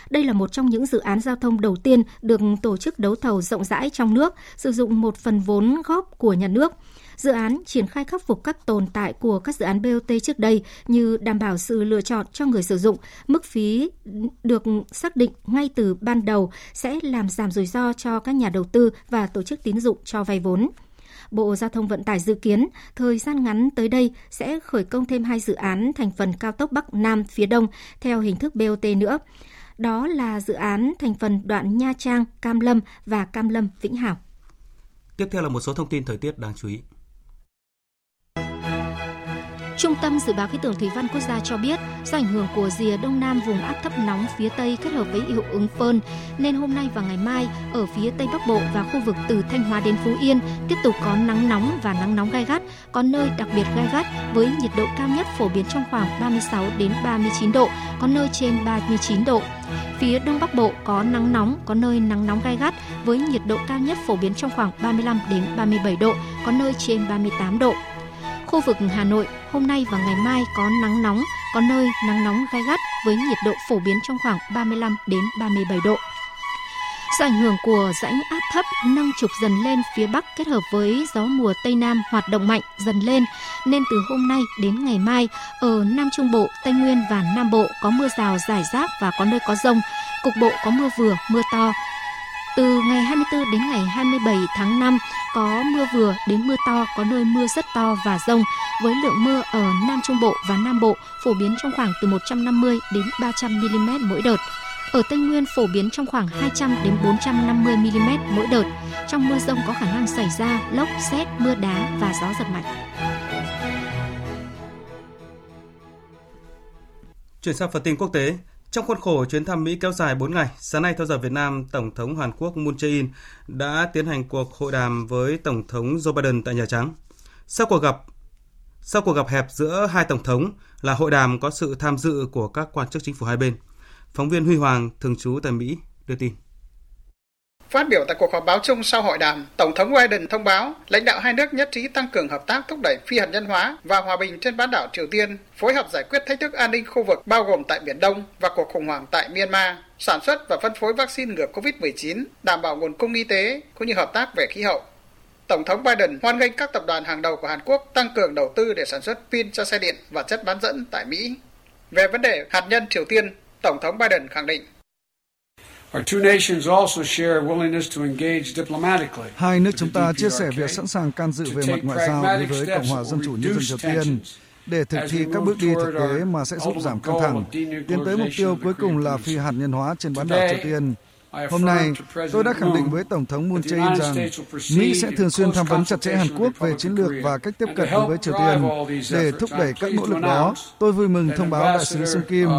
Đây là một trong những dự án giao thông đầu tiên được tổ chức đấu thầu rộng rãi trong nước, sử dụng một phần vốn góp của nhà nước – Dự án triển khai khắc phục các tồn tại của các dự án BOT trước đây như đảm bảo sự lựa chọn cho người sử dụng, mức phí được xác định ngay từ ban đầu sẽ làm giảm rủi ro cho các nhà đầu tư và tổ chức tín dụng cho vay vốn. Bộ Giao thông Vận tải dự kiến thời gian ngắn tới đây sẽ khởi công thêm hai dự án thành phần cao tốc Bắc Nam phía Đông theo hình thức BOT nữa. Đó là dự án thành phần đoạn Nha Trang, Cam Lâm và Cam Lâm Vĩnh Hảo. Tiếp theo là một số thông tin thời tiết đáng chú ý. Trung tâm Dự báo Khí tượng Thủy văn Quốc gia cho biết, do ảnh hưởng của rìa đông nam vùng áp thấp nóng phía Tây kết hợp với hiệu ứng phơn, nên hôm nay và ngày mai ở phía Tây Bắc Bộ và khu vực từ Thanh Hóa đến Phú Yên tiếp tục có nắng nóng và nắng nóng gai gắt, có nơi đặc biệt gai gắt với nhiệt độ cao nhất phổ biến trong khoảng 36 đến 39 độ, có nơi trên 39 độ. Phía Đông Bắc Bộ có nắng nóng, có nơi nắng nóng gai gắt với nhiệt độ cao nhất phổ biến trong khoảng 35 đến 37 độ, có nơi trên 38 độ. Khu vực Hà Nội hôm nay và ngày mai có nắng nóng, có nơi nắng nóng gai gắt với nhiệt độ phổ biến trong khoảng 35 đến 37 độ. Do ảnh hưởng của rãnh áp thấp nâng trục dần lên phía Bắc kết hợp với gió mùa Tây Nam hoạt động mạnh dần lên, nên từ hôm nay đến ngày mai, ở Nam Trung Bộ, Tây Nguyên và Nam Bộ có mưa rào rải rác và có nơi có rông. Cục bộ có mưa vừa, mưa to, từ ngày 24 đến ngày 27 tháng 5 có mưa vừa đến mưa to, có nơi mưa rất to và rông, với lượng mưa ở Nam Trung Bộ và Nam Bộ phổ biến trong khoảng từ 150 đến 300 mm mỗi đợt. Ở Tây Nguyên phổ biến trong khoảng 200 đến 450 mm mỗi đợt. Trong mưa rông có khả năng xảy ra lốc, xét, mưa đá và gió giật mạnh. Chuyển sang phần tin quốc tế, trong khuôn khổ chuyến thăm Mỹ kéo dài 4 ngày, sáng nay theo giờ Việt Nam, Tổng thống Hàn Quốc Moon Jae-in đã tiến hành cuộc hội đàm với Tổng thống Joe Biden tại Nhà Trắng. Sau cuộc gặp sau cuộc gặp hẹp giữa hai tổng thống là hội đàm có sự tham dự của các quan chức chính phủ hai bên. Phóng viên Huy Hoàng thường trú tại Mỹ đưa tin. Phát biểu tại cuộc họp báo chung sau hội đàm, Tổng thống Biden thông báo lãnh đạo hai nước nhất trí tăng cường hợp tác thúc đẩy phi hạt nhân hóa và hòa bình trên bán đảo Triều Tiên, phối hợp giải quyết thách thức an ninh khu vực bao gồm tại Biển Đông và cuộc khủng hoảng tại Myanmar, sản xuất và phân phối vaccine ngừa COVID-19, đảm bảo nguồn cung y tế cũng như hợp tác về khí hậu. Tổng thống Biden hoan nghênh các tập đoàn hàng đầu của Hàn Quốc tăng cường đầu tư để sản xuất pin cho xe điện và chất bán dẫn tại Mỹ. Về vấn đề hạt nhân Triều Tiên, Tổng thống Biden khẳng định Hai nước chúng ta chia sẻ việc sẵn sàng can dự về mặt ngoại giao đối với Cộng hòa Dân chủ Nhân dân Triều Tiên để thực thi các bước đi thực tế mà sẽ giúp giảm căng thẳng, tiến tới mục tiêu cuối cùng là phi hạt nhân hóa trên bán đảo Triều Tiên. Hôm nay, tôi đã khẳng định với Tổng thống Moon Jae-in rằng Mỹ sẽ thường xuyên tham vấn chặt chẽ Hàn Quốc về chiến lược và cách tiếp cận đối với Triều Tiên. Để thúc đẩy các nỗ lực đó, tôi vui mừng thông báo đại sứ Sung Kim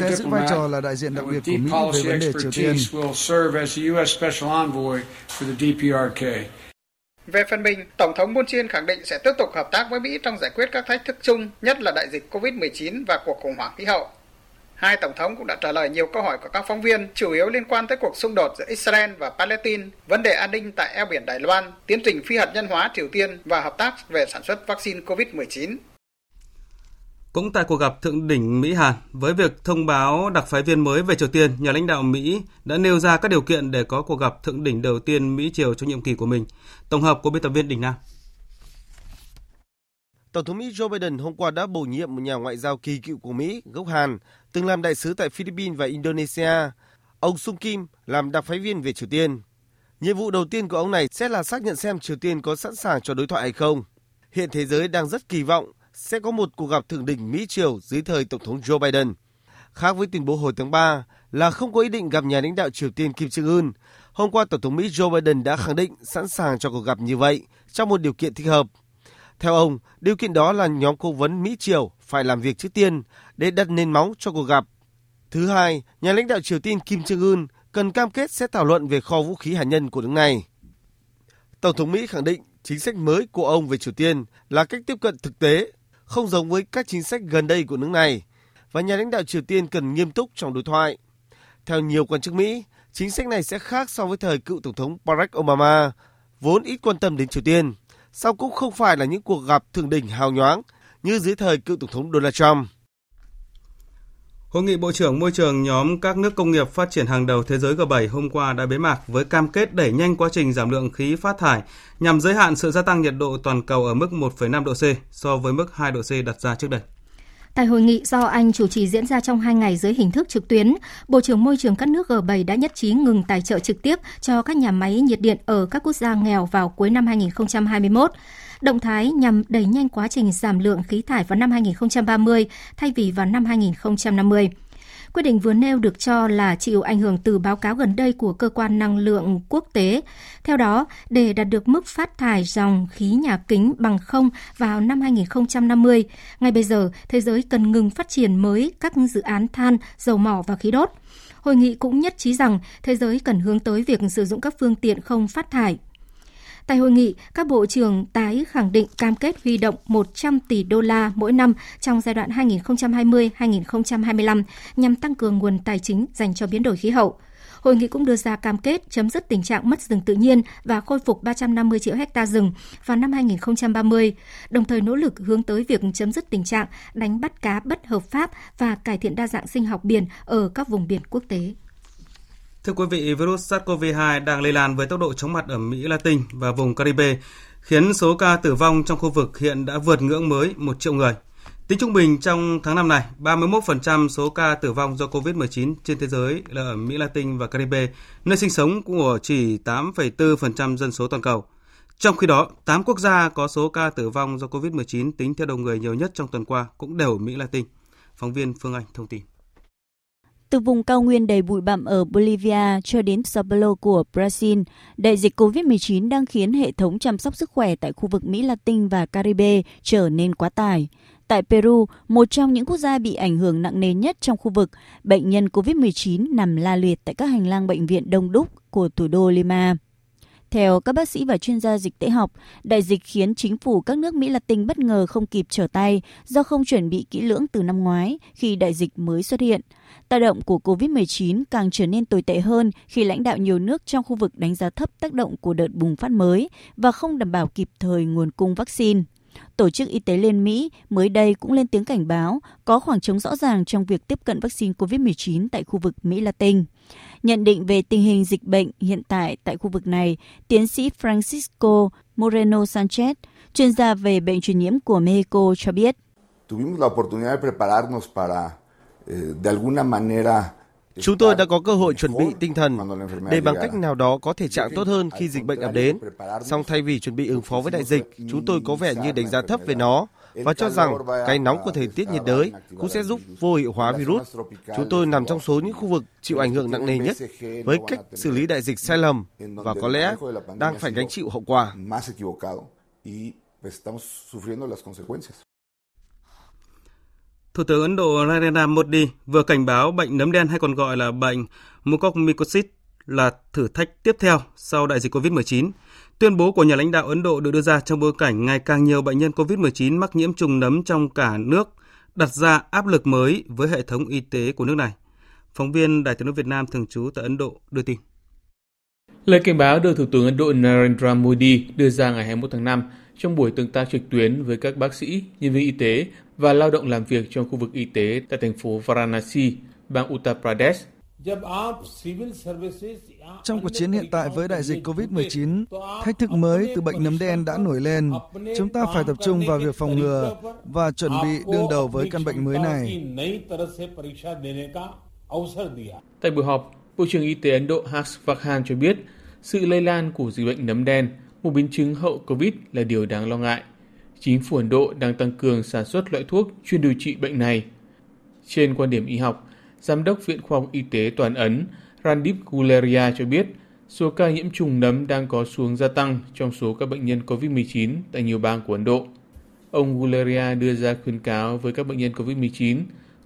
sẽ giữ vai trò là đại diện đặc biệt của Mỹ về vấn đề Triều Tiên. Về phần mình, Tổng thống Moon Jae-in khẳng định sẽ tiếp tục hợp tác với Mỹ trong giải quyết các thách thức chung, nhất là đại dịch COVID-19 và cuộc khủng hoảng khí hậu. Hai tổng thống cũng đã trả lời nhiều câu hỏi của các phóng viên, chủ yếu liên quan tới cuộc xung đột giữa Israel và Palestine, vấn đề an ninh tại eo biển Đài Loan, tiến trình phi hạt nhân hóa Triều Tiên và hợp tác về sản xuất vaccine COVID-19. Cũng tại cuộc gặp thượng đỉnh Mỹ Hàn, với việc thông báo đặc phái viên mới về Triều Tiên, nhà lãnh đạo Mỹ đã nêu ra các điều kiện để có cuộc gặp thượng đỉnh đầu tiên Mỹ Triều trong nhiệm kỳ của mình. Tổng hợp của biên tập viên Đình Nam. Tổng thống Mỹ Joe Biden hôm qua đã bổ nhiệm một nhà ngoại giao kỳ cựu của Mỹ, gốc Hàn, từng làm đại sứ tại Philippines và Indonesia. Ông Sung Kim làm đặc phái viên về Triều Tiên. Nhiệm vụ đầu tiên của ông này sẽ là xác nhận xem Triều Tiên có sẵn sàng cho đối thoại hay không. Hiện thế giới đang rất kỳ vọng sẽ có một cuộc gặp thượng đỉnh Mỹ-Triều dưới thời Tổng thống Joe Biden. Khác với tuyên bố hồi tháng 3 là không có ý định gặp nhà lãnh đạo Triều Tiên Kim Jong-un, hôm qua Tổng thống Mỹ Joe Biden đã khẳng định sẵn sàng cho cuộc gặp như vậy trong một điều kiện thích hợp. Theo ông, điều kiện đó là nhóm cố vấn Mỹ-Triều phải làm việc trước tiên để đặt nền móng cho cuộc gặp. Thứ hai, nhà lãnh đạo Triều Tiên Kim Jong-un cần cam kết sẽ thảo luận về kho vũ khí hạt nhân của nước này. Tổng thống Mỹ khẳng định chính sách mới của ông về Triều Tiên là cách tiếp cận thực tế, không giống với các chính sách gần đây của nước này, và nhà lãnh đạo Triều Tiên cần nghiêm túc trong đối thoại. Theo nhiều quan chức Mỹ, chính sách này sẽ khác so với thời cựu Tổng thống Barack Obama, vốn ít quan tâm đến Triều Tiên song cũng không phải là những cuộc gặp thượng đỉnh hào nhoáng như dưới thời cựu Tổng thống Donald Trump. Hội nghị Bộ trưởng Môi trường nhóm các nước công nghiệp phát triển hàng đầu thế giới G7 hôm qua đã bế mạc với cam kết đẩy nhanh quá trình giảm lượng khí phát thải nhằm giới hạn sự gia tăng nhiệt độ toàn cầu ở mức 1,5 độ C so với mức 2 độ C đặt ra trước đây. Tại hội nghị do Anh chủ trì diễn ra trong hai ngày dưới hình thức trực tuyến, Bộ trưởng Môi trường các nước G7 đã nhất trí ngừng tài trợ trực tiếp cho các nhà máy nhiệt điện ở các quốc gia nghèo vào cuối năm 2021. Động thái nhằm đẩy nhanh quá trình giảm lượng khí thải vào năm 2030 thay vì vào năm 2050. Quyết định vừa nêu được cho là chịu ảnh hưởng từ báo cáo gần đây của cơ quan năng lượng quốc tế. Theo đó, để đạt được mức phát thải dòng khí nhà kính bằng không vào năm 2050, ngay bây giờ thế giới cần ngừng phát triển mới các dự án than, dầu mỏ và khí đốt. Hội nghị cũng nhất trí rằng thế giới cần hướng tới việc sử dụng các phương tiện không phát thải Tại hội nghị, các bộ trưởng tái khẳng định cam kết huy động 100 tỷ đô la mỗi năm trong giai đoạn 2020-2025 nhằm tăng cường nguồn tài chính dành cho biến đổi khí hậu. Hội nghị cũng đưa ra cam kết chấm dứt tình trạng mất rừng tự nhiên và khôi phục 350 triệu hecta rừng vào năm 2030, đồng thời nỗ lực hướng tới việc chấm dứt tình trạng đánh bắt cá bất hợp pháp và cải thiện đa dạng sinh học biển ở các vùng biển quốc tế. Thưa quý vị, virus SARS-CoV-2 đang lây lan với tốc độ chóng mặt ở Mỹ Latin và vùng Caribe, khiến số ca tử vong trong khu vực hiện đã vượt ngưỡng mới 1 triệu người. Tính trung bình trong tháng năm này, 31% số ca tử vong do COVID-19 trên thế giới là ở Mỹ Latin và Caribe, nơi sinh sống của chỉ 8,4% dân số toàn cầu. Trong khi đó, 8 quốc gia có số ca tử vong do COVID-19 tính theo đầu người nhiều nhất trong tuần qua cũng đều ở Mỹ Latin. Phóng viên Phương Anh thông tin. Từ vùng cao nguyên đầy bụi bặm ở Bolivia cho đến Sao Paulo của Brazil, đại dịch COVID-19 đang khiến hệ thống chăm sóc sức khỏe tại khu vực Mỹ Latin và Caribe trở nên quá tải. Tại Peru, một trong những quốc gia bị ảnh hưởng nặng nề nhất trong khu vực, bệnh nhân COVID-19 nằm la liệt tại các hành lang bệnh viện đông đúc của thủ đô Lima. Theo các bác sĩ và chuyên gia dịch tễ học, đại dịch khiến chính phủ các nước Mỹ Latin bất ngờ không kịp trở tay do không chuẩn bị kỹ lưỡng từ năm ngoái khi đại dịch mới xuất hiện. Tác động của COVID-19 càng trở nên tồi tệ hơn khi lãnh đạo nhiều nước trong khu vực đánh giá thấp tác động của đợt bùng phát mới và không đảm bảo kịp thời nguồn cung vaccine. Tổ chức Y tế Liên Mỹ mới đây cũng lên tiếng cảnh báo có khoảng trống rõ ràng trong việc tiếp cận vaccine COVID-19 tại khu vực Mỹ Latin. Nhận định về tình hình dịch bệnh hiện tại tại khu vực này, tiến sĩ Francisco Moreno Sanchez, chuyên gia về bệnh truyền nhiễm của Mexico cho biết. Tuvimos la oportunidad de prepararnos para, eh, de alguna manera, Chúng tôi đã có cơ hội chuẩn bị tinh thần để bằng cách nào đó có thể trạng tốt hơn khi dịch bệnh ập đến. Song thay vì chuẩn bị ứng phó với đại dịch, chúng tôi có vẻ như đánh giá thấp về nó và cho rằng cái nóng của thời tiết nhiệt đới cũng sẽ giúp vô hiệu hóa virus. Chúng tôi nằm trong số những khu vực chịu ảnh hưởng nặng nề nhất với cách xử lý đại dịch sai lầm và có lẽ đang phải gánh chịu hậu quả. Thủ tướng Ấn Độ Narendra Modi vừa cảnh báo bệnh nấm đen hay còn gọi là bệnh mucormycosis là thử thách tiếp theo sau đại dịch COVID-19. Tuyên bố của nhà lãnh đạo Ấn Độ được đưa ra trong bối cảnh ngày càng nhiều bệnh nhân COVID-19 mắc nhiễm trùng nấm trong cả nước, đặt ra áp lực mới với hệ thống y tế của nước này. Phóng viên Đài tiếng nói Việt Nam thường trú tại Ấn Độ đưa tin. Lời cảnh báo được Thủ tướng Ấn Độ Narendra Modi đưa ra ngày 21 tháng 5 trong buổi tương tác trực tuyến với các bác sĩ, nhân viên y tế và lao động làm việc trong khu vực y tế tại thành phố Varanasi, bang Uttar Pradesh. Trong cuộc chiến hiện tại với đại dịch COVID-19, thách thức mới từ bệnh nấm đen đã nổi lên. Chúng ta phải tập trung vào việc phòng ngừa và chuẩn bị đương đầu với căn bệnh mới này. Tại buổi họp, Bộ trưởng Y tế Ấn Độ Harsh Vardhan cho biết sự lây lan của dịch bệnh nấm đen, một biến chứng hậu COVID là điều đáng lo ngại. Chính phủ Ấn Độ đang tăng cường sản xuất loại thuốc chuyên điều trị bệnh này. Trên quan điểm y học, Giám đốc Viện Khoa học Y tế Toàn Ấn Randip Guleria cho biết số ca nhiễm trùng nấm đang có xuống gia tăng trong số các bệnh nhân COVID-19 tại nhiều bang của Ấn Độ. Ông Guleria đưa ra khuyến cáo với các bệnh nhân COVID-19,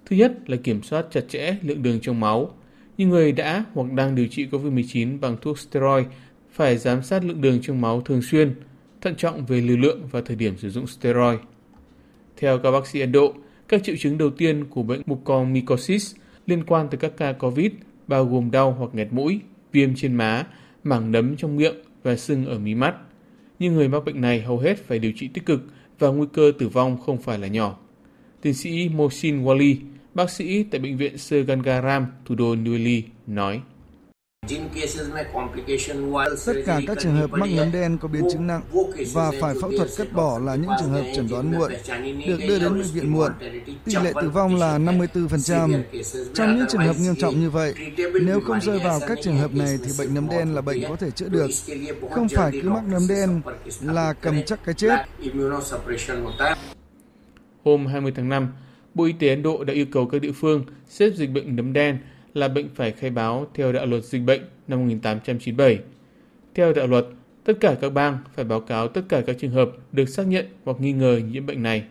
thứ nhất là kiểm soát chặt chẽ lượng đường trong máu. Những người đã hoặc đang điều trị COVID-19 bằng thuốc steroid phải giám sát lượng đường trong máu thường xuyên, thận trọng về lưu lượng và thời điểm sử dụng steroid. Theo các bác sĩ Ấn Độ, các triệu chứng đầu tiên của bệnh mucormycosis liên quan tới các ca COVID bao gồm đau hoặc nghẹt mũi, viêm trên má, mảng nấm trong miệng và sưng ở mí mắt. Nhưng người mắc bệnh này hầu hết phải điều trị tích cực và nguy cơ tử vong không phải là nhỏ. Tiến sĩ Mohsin Wali, bác sĩ tại bệnh viện Sir Gangaram, thủ đô New Delhi, nói. Tất cả các trường hợp mắc nấm đen có biến chứng nặng và phải phẫu thuật cắt bỏ là những trường hợp chẩn đoán muộn, được đưa đến bệnh viện muộn. Tỷ lệ tử vong là 54%. Trong những trường hợp nghiêm trọng như vậy, nếu không rơi vào các trường hợp này thì bệnh nấm đen là bệnh có thể chữa được. Không phải cứ mắc nấm đen là cầm chắc cái chết. Hôm 20 tháng 5, Bộ Y tế Ấn Độ đã yêu cầu các địa phương xếp dịch bệnh nấm đen là bệnh phải khai báo theo đạo luật dịch bệnh năm 1897. Theo đạo luật, tất cả các bang phải báo cáo tất cả các trường hợp được xác nhận hoặc nghi ngờ nhiễm bệnh này.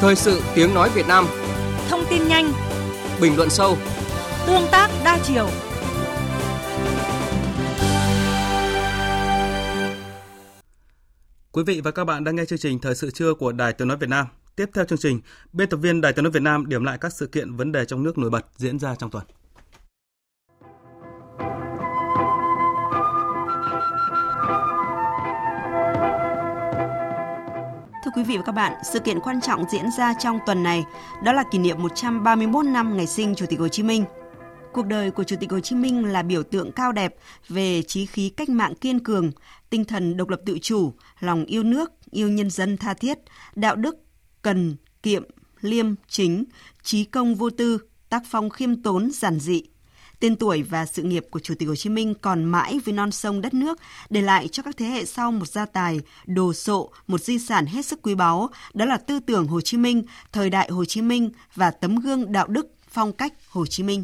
Thời sự tiếng nói Việt Nam Thông tin nhanh Bình luận sâu Tương tác đa chiều Quý vị và các bạn đang nghe chương trình Thời sự trưa của Đài Tiếng Nói Việt Nam. Tiếp theo chương trình, biên tập viên Đài tiếng nói Việt Nam điểm lại các sự kiện vấn đề trong nước nổi bật diễn ra trong tuần. Thưa quý vị và các bạn, sự kiện quan trọng diễn ra trong tuần này đó là kỷ niệm 131 năm ngày sinh Chủ tịch Hồ Chí Minh. Cuộc đời của Chủ tịch Hồ Chí Minh là biểu tượng cao đẹp về trí khí cách mạng kiên cường, tinh thần độc lập tự chủ, lòng yêu nước, yêu nhân dân tha thiết, đạo đức cần, kiệm, liêm, chính, trí công vô tư, tác phong khiêm tốn, giản dị. Tên tuổi và sự nghiệp của Chủ tịch Hồ Chí Minh còn mãi với non sông đất nước, để lại cho các thế hệ sau một gia tài, đồ sộ, một di sản hết sức quý báu, đó là tư tưởng Hồ Chí Minh, thời đại Hồ Chí Minh và tấm gương đạo đức, phong cách Hồ Chí Minh.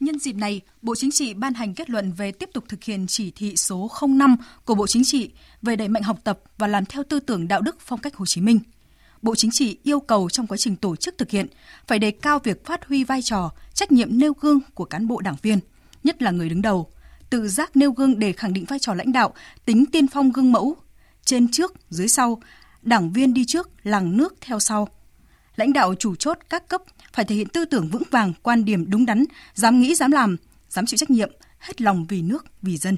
Nhân dịp này, Bộ Chính trị ban hành kết luận về tiếp tục thực hiện chỉ thị số 05 của Bộ Chính trị về đẩy mạnh học tập và làm theo tư tưởng đạo đức phong cách Hồ Chí Minh – Bộ Chính trị yêu cầu trong quá trình tổ chức thực hiện phải đề cao việc phát huy vai trò, trách nhiệm nêu gương của cán bộ đảng viên, nhất là người đứng đầu, tự giác nêu gương để khẳng định vai trò lãnh đạo, tính tiên phong gương mẫu, trên trước, dưới sau, đảng viên đi trước, làng nước theo sau. Lãnh đạo chủ chốt các cấp phải thể hiện tư tưởng vững vàng, quan điểm đúng đắn, dám nghĩ dám làm, dám chịu trách nhiệm, hết lòng vì nước, vì dân.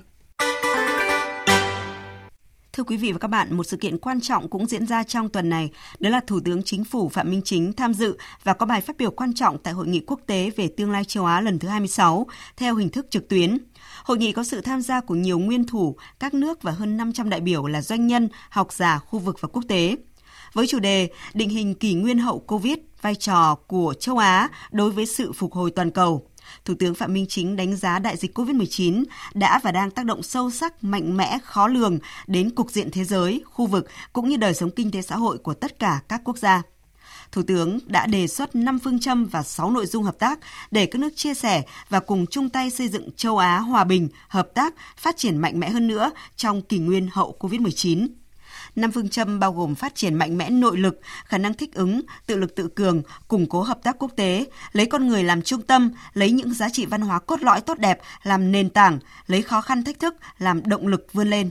Thưa quý vị và các bạn, một sự kiện quan trọng cũng diễn ra trong tuần này, đó là Thủ tướng Chính phủ Phạm Minh Chính tham dự và có bài phát biểu quan trọng tại Hội nghị quốc tế về tương lai châu Á lần thứ 26 theo hình thức trực tuyến. Hội nghị có sự tham gia của nhiều nguyên thủ các nước và hơn 500 đại biểu là doanh nhân, học giả khu vực và quốc tế. với chủ đề Định hình kỷ nguyên hậu Covid, vai trò của châu Á đối với sự phục hồi toàn cầu. Thủ tướng Phạm Minh Chính đánh giá đại dịch COVID-19 đã và đang tác động sâu sắc, mạnh mẽ, khó lường đến cục diện thế giới, khu vực cũng như đời sống kinh tế xã hội của tất cả các quốc gia. Thủ tướng đã đề xuất 5 phương châm và 6 nội dung hợp tác để các nước chia sẻ và cùng chung tay xây dựng châu Á hòa bình, hợp tác, phát triển mạnh mẽ hơn nữa trong kỷ nguyên hậu COVID-19. Năm phương châm bao gồm phát triển mạnh mẽ nội lực, khả năng thích ứng, tự lực tự cường, củng cố hợp tác quốc tế, lấy con người làm trung tâm, lấy những giá trị văn hóa cốt lõi tốt đẹp làm nền tảng, lấy khó khăn thách thức làm động lực vươn lên.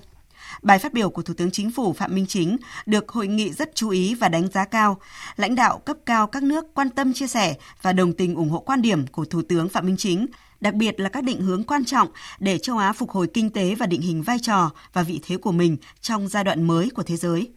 Bài phát biểu của Thủ tướng Chính phủ Phạm Minh Chính được hội nghị rất chú ý và đánh giá cao. Lãnh đạo cấp cao các nước quan tâm chia sẻ và đồng tình ủng hộ quan điểm của Thủ tướng Phạm Minh Chính, đặc biệt là các định hướng quan trọng để châu Á phục hồi kinh tế và định hình vai trò và vị thế của mình trong giai đoạn mới của thế giới.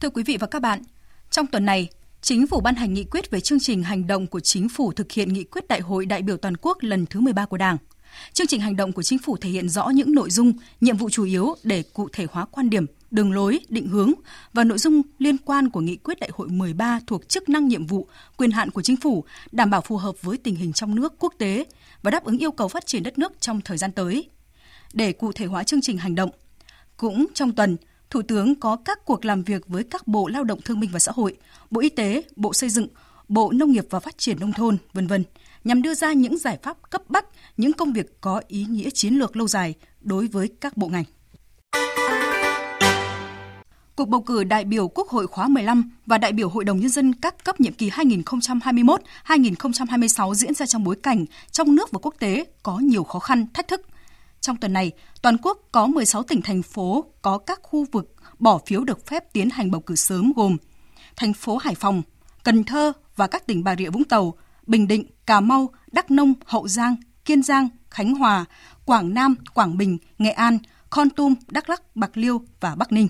Thưa quý vị và các bạn, trong tuần này, Chính phủ ban hành nghị quyết về chương trình hành động của chính phủ thực hiện nghị quyết Đại hội đại biểu toàn quốc lần thứ 13 của Đảng – Chương trình hành động của chính phủ thể hiện rõ những nội dung, nhiệm vụ chủ yếu để cụ thể hóa quan điểm, đường lối, định hướng và nội dung liên quan của nghị quyết đại hội 13 thuộc chức năng nhiệm vụ, quyền hạn của chính phủ, đảm bảo phù hợp với tình hình trong nước, quốc tế và đáp ứng yêu cầu phát triển đất nước trong thời gian tới. Để cụ thể hóa chương trình hành động, cũng trong tuần, Thủ tướng có các cuộc làm việc với các bộ Lao động Thương binh và Xã hội, Bộ Y tế, Bộ Xây dựng, Bộ Nông nghiệp và Phát triển nông thôn, vân vân nhằm đưa ra những giải pháp cấp bách, những công việc có ý nghĩa chiến lược lâu dài đối với các bộ ngành. Cuộc bầu cử đại biểu Quốc hội khóa 15 và đại biểu Hội đồng Nhân dân các cấp nhiệm kỳ 2021-2026 diễn ra trong bối cảnh trong nước và quốc tế có nhiều khó khăn, thách thức. Trong tuần này, toàn quốc có 16 tỉnh thành phố có các khu vực bỏ phiếu được phép tiến hành bầu cử sớm gồm thành phố Hải Phòng, Cần Thơ và các tỉnh Bà Rịa Vũng Tàu, Bình Định, Cà Mau, Đắk Nông, Hậu Giang, Kiên Giang, Khánh Hòa, Quảng Nam, Quảng Bình, Nghệ An, Con Tum, Đắk Lắc, Bạc Liêu và Bắc Ninh.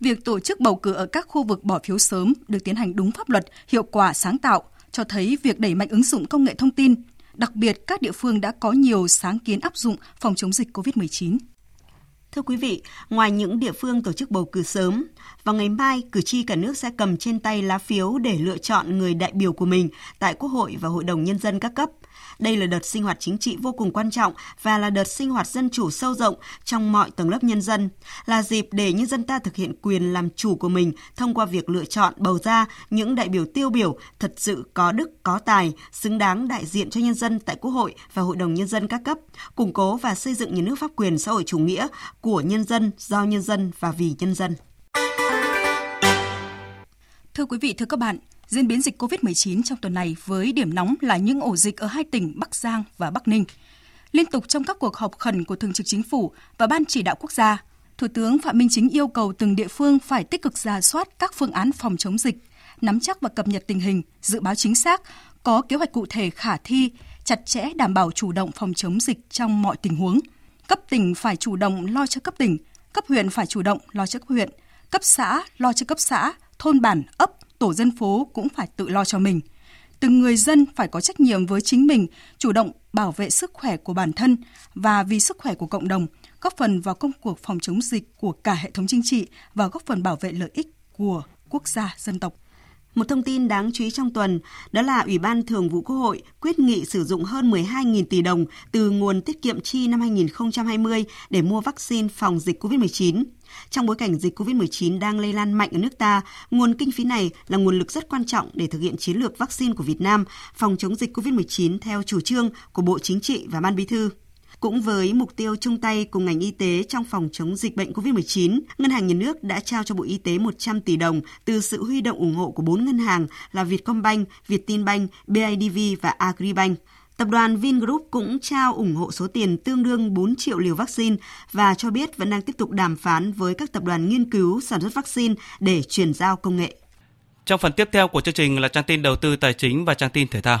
Việc tổ chức bầu cử ở các khu vực bỏ phiếu sớm được tiến hành đúng pháp luật, hiệu quả sáng tạo, cho thấy việc đẩy mạnh ứng dụng công nghệ thông tin, đặc biệt các địa phương đã có nhiều sáng kiến áp dụng phòng chống dịch COVID-19. Thưa quý vị, ngoài những địa phương tổ chức bầu cử sớm, vào ngày mai, cử tri cả nước sẽ cầm trên tay lá phiếu để lựa chọn người đại biểu của mình tại Quốc hội và Hội đồng Nhân dân các cấp. Đây là đợt sinh hoạt chính trị vô cùng quan trọng và là đợt sinh hoạt dân chủ sâu rộng trong mọi tầng lớp nhân dân, là dịp để nhân dân ta thực hiện quyền làm chủ của mình thông qua việc lựa chọn bầu ra những đại biểu tiêu biểu thật sự có đức, có tài, xứng đáng đại diện cho nhân dân tại Quốc hội và Hội đồng Nhân dân các cấp, củng cố và xây dựng nhà nước pháp quyền xã hội chủ nghĩa của nhân dân, do nhân dân và vì nhân dân. Thưa quý vị, thưa các bạn, diễn biến dịch COVID-19 trong tuần này với điểm nóng là những ổ dịch ở hai tỉnh Bắc Giang và Bắc Ninh. Liên tục trong các cuộc họp khẩn của Thường trực Chính phủ và Ban chỉ đạo quốc gia, Thủ tướng Phạm Minh Chính yêu cầu từng địa phương phải tích cực ra soát các phương án phòng chống dịch, nắm chắc và cập nhật tình hình, dự báo chính xác, có kế hoạch cụ thể khả thi, chặt chẽ đảm bảo chủ động phòng chống dịch trong mọi tình huống. Cấp tỉnh phải chủ động lo cho cấp tỉnh, cấp huyện phải chủ động lo cho cấp huyện, cấp xã lo cho cấp xã, thôn bản, ấp, tổ dân phố cũng phải tự lo cho mình. Từng người dân phải có trách nhiệm với chính mình, chủ động bảo vệ sức khỏe của bản thân và vì sức khỏe của cộng đồng, góp phần vào công cuộc phòng chống dịch của cả hệ thống chính trị và góp phần bảo vệ lợi ích của quốc gia, dân tộc. Một thông tin đáng chú ý trong tuần đó là Ủy ban Thường vụ Quốc hội quyết nghị sử dụng hơn 12.000 tỷ đồng từ nguồn tiết kiệm chi năm 2020 để mua vaccine phòng dịch COVID-19. Trong bối cảnh dịch COVID-19 đang lây lan mạnh ở nước ta, nguồn kinh phí này là nguồn lực rất quan trọng để thực hiện chiến lược vaccine của Việt Nam phòng chống dịch COVID-19 theo chủ trương của Bộ Chính trị và Ban Bí thư. Cũng với mục tiêu chung tay cùng ngành y tế trong phòng chống dịch bệnh COVID-19, Ngân hàng Nhà nước đã trao cho Bộ Y tế 100 tỷ đồng từ sự huy động ủng hộ của bốn ngân hàng là Vietcombank, Vietinbank, BIDV và Agribank. Tập đoàn Vingroup cũng trao ủng hộ số tiền tương đương 4 triệu liều vaccine và cho biết vẫn đang tiếp tục đàm phán với các tập đoàn nghiên cứu sản xuất vaccine để chuyển giao công nghệ. Trong phần tiếp theo của chương trình là trang tin đầu tư tài chính và trang tin thể thao.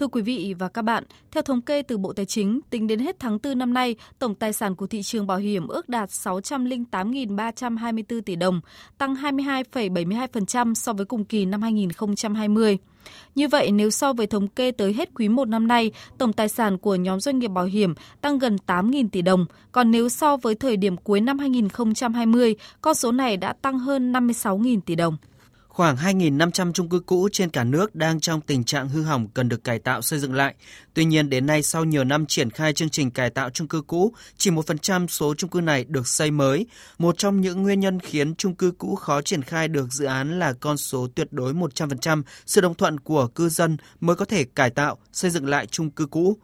Thưa quý vị và các bạn, theo thống kê từ Bộ Tài chính, tính đến hết tháng 4 năm nay, tổng tài sản của thị trường bảo hiểm ước đạt 608.324 tỷ đồng, tăng 22,72% so với cùng kỳ năm 2020. Như vậy, nếu so với thống kê tới hết quý 1 năm nay, tổng tài sản của nhóm doanh nghiệp bảo hiểm tăng gần 8.000 tỷ đồng, còn nếu so với thời điểm cuối năm 2020, con số này đã tăng hơn 56.000 tỷ đồng. Khoảng 2.500 chung cư cũ trên cả nước đang trong tình trạng hư hỏng cần được cải tạo xây dựng lại. Tuy nhiên, đến nay sau nhiều năm triển khai chương trình cải tạo chung cư cũ, chỉ 1% số chung cư này được xây mới. Một trong những nguyên nhân khiến chung cư cũ khó triển khai được dự án là con số tuyệt đối 100% sự đồng thuận của cư dân mới có thể cải tạo, xây dựng lại chung cư cũ.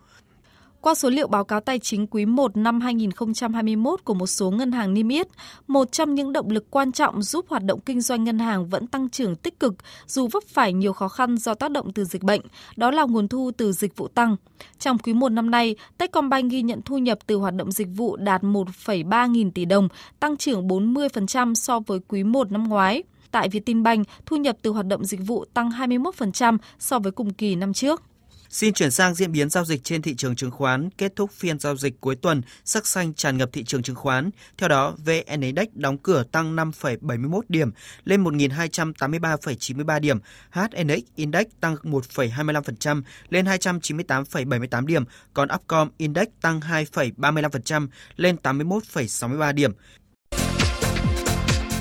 Qua số liệu báo cáo tài chính quý 1 năm 2021 của một số ngân hàng niêm yết, một trong những động lực quan trọng giúp hoạt động kinh doanh ngân hàng vẫn tăng trưởng tích cực dù vấp phải nhiều khó khăn do tác động từ dịch bệnh, đó là nguồn thu từ dịch vụ tăng. Trong quý 1 năm nay, Techcombank ghi nhận thu nhập từ hoạt động dịch vụ đạt 1,3 nghìn tỷ đồng, tăng trưởng 40% so với quý 1 năm ngoái. Tại Vietinbank, thu nhập từ hoạt động dịch vụ tăng 21% so với cùng kỳ năm trước. Xin chuyển sang diễn biến giao dịch trên thị trường chứng khoán. Kết thúc phiên giao dịch cuối tuần, sắc xanh tràn ngập thị trường chứng khoán. Theo đó, VN Index đóng cửa tăng 5,71 điểm lên 1.283,93 điểm. HNX Index tăng 1,25% lên 298,78 điểm. Còn Upcom Index tăng 2,35% lên 81,63 điểm.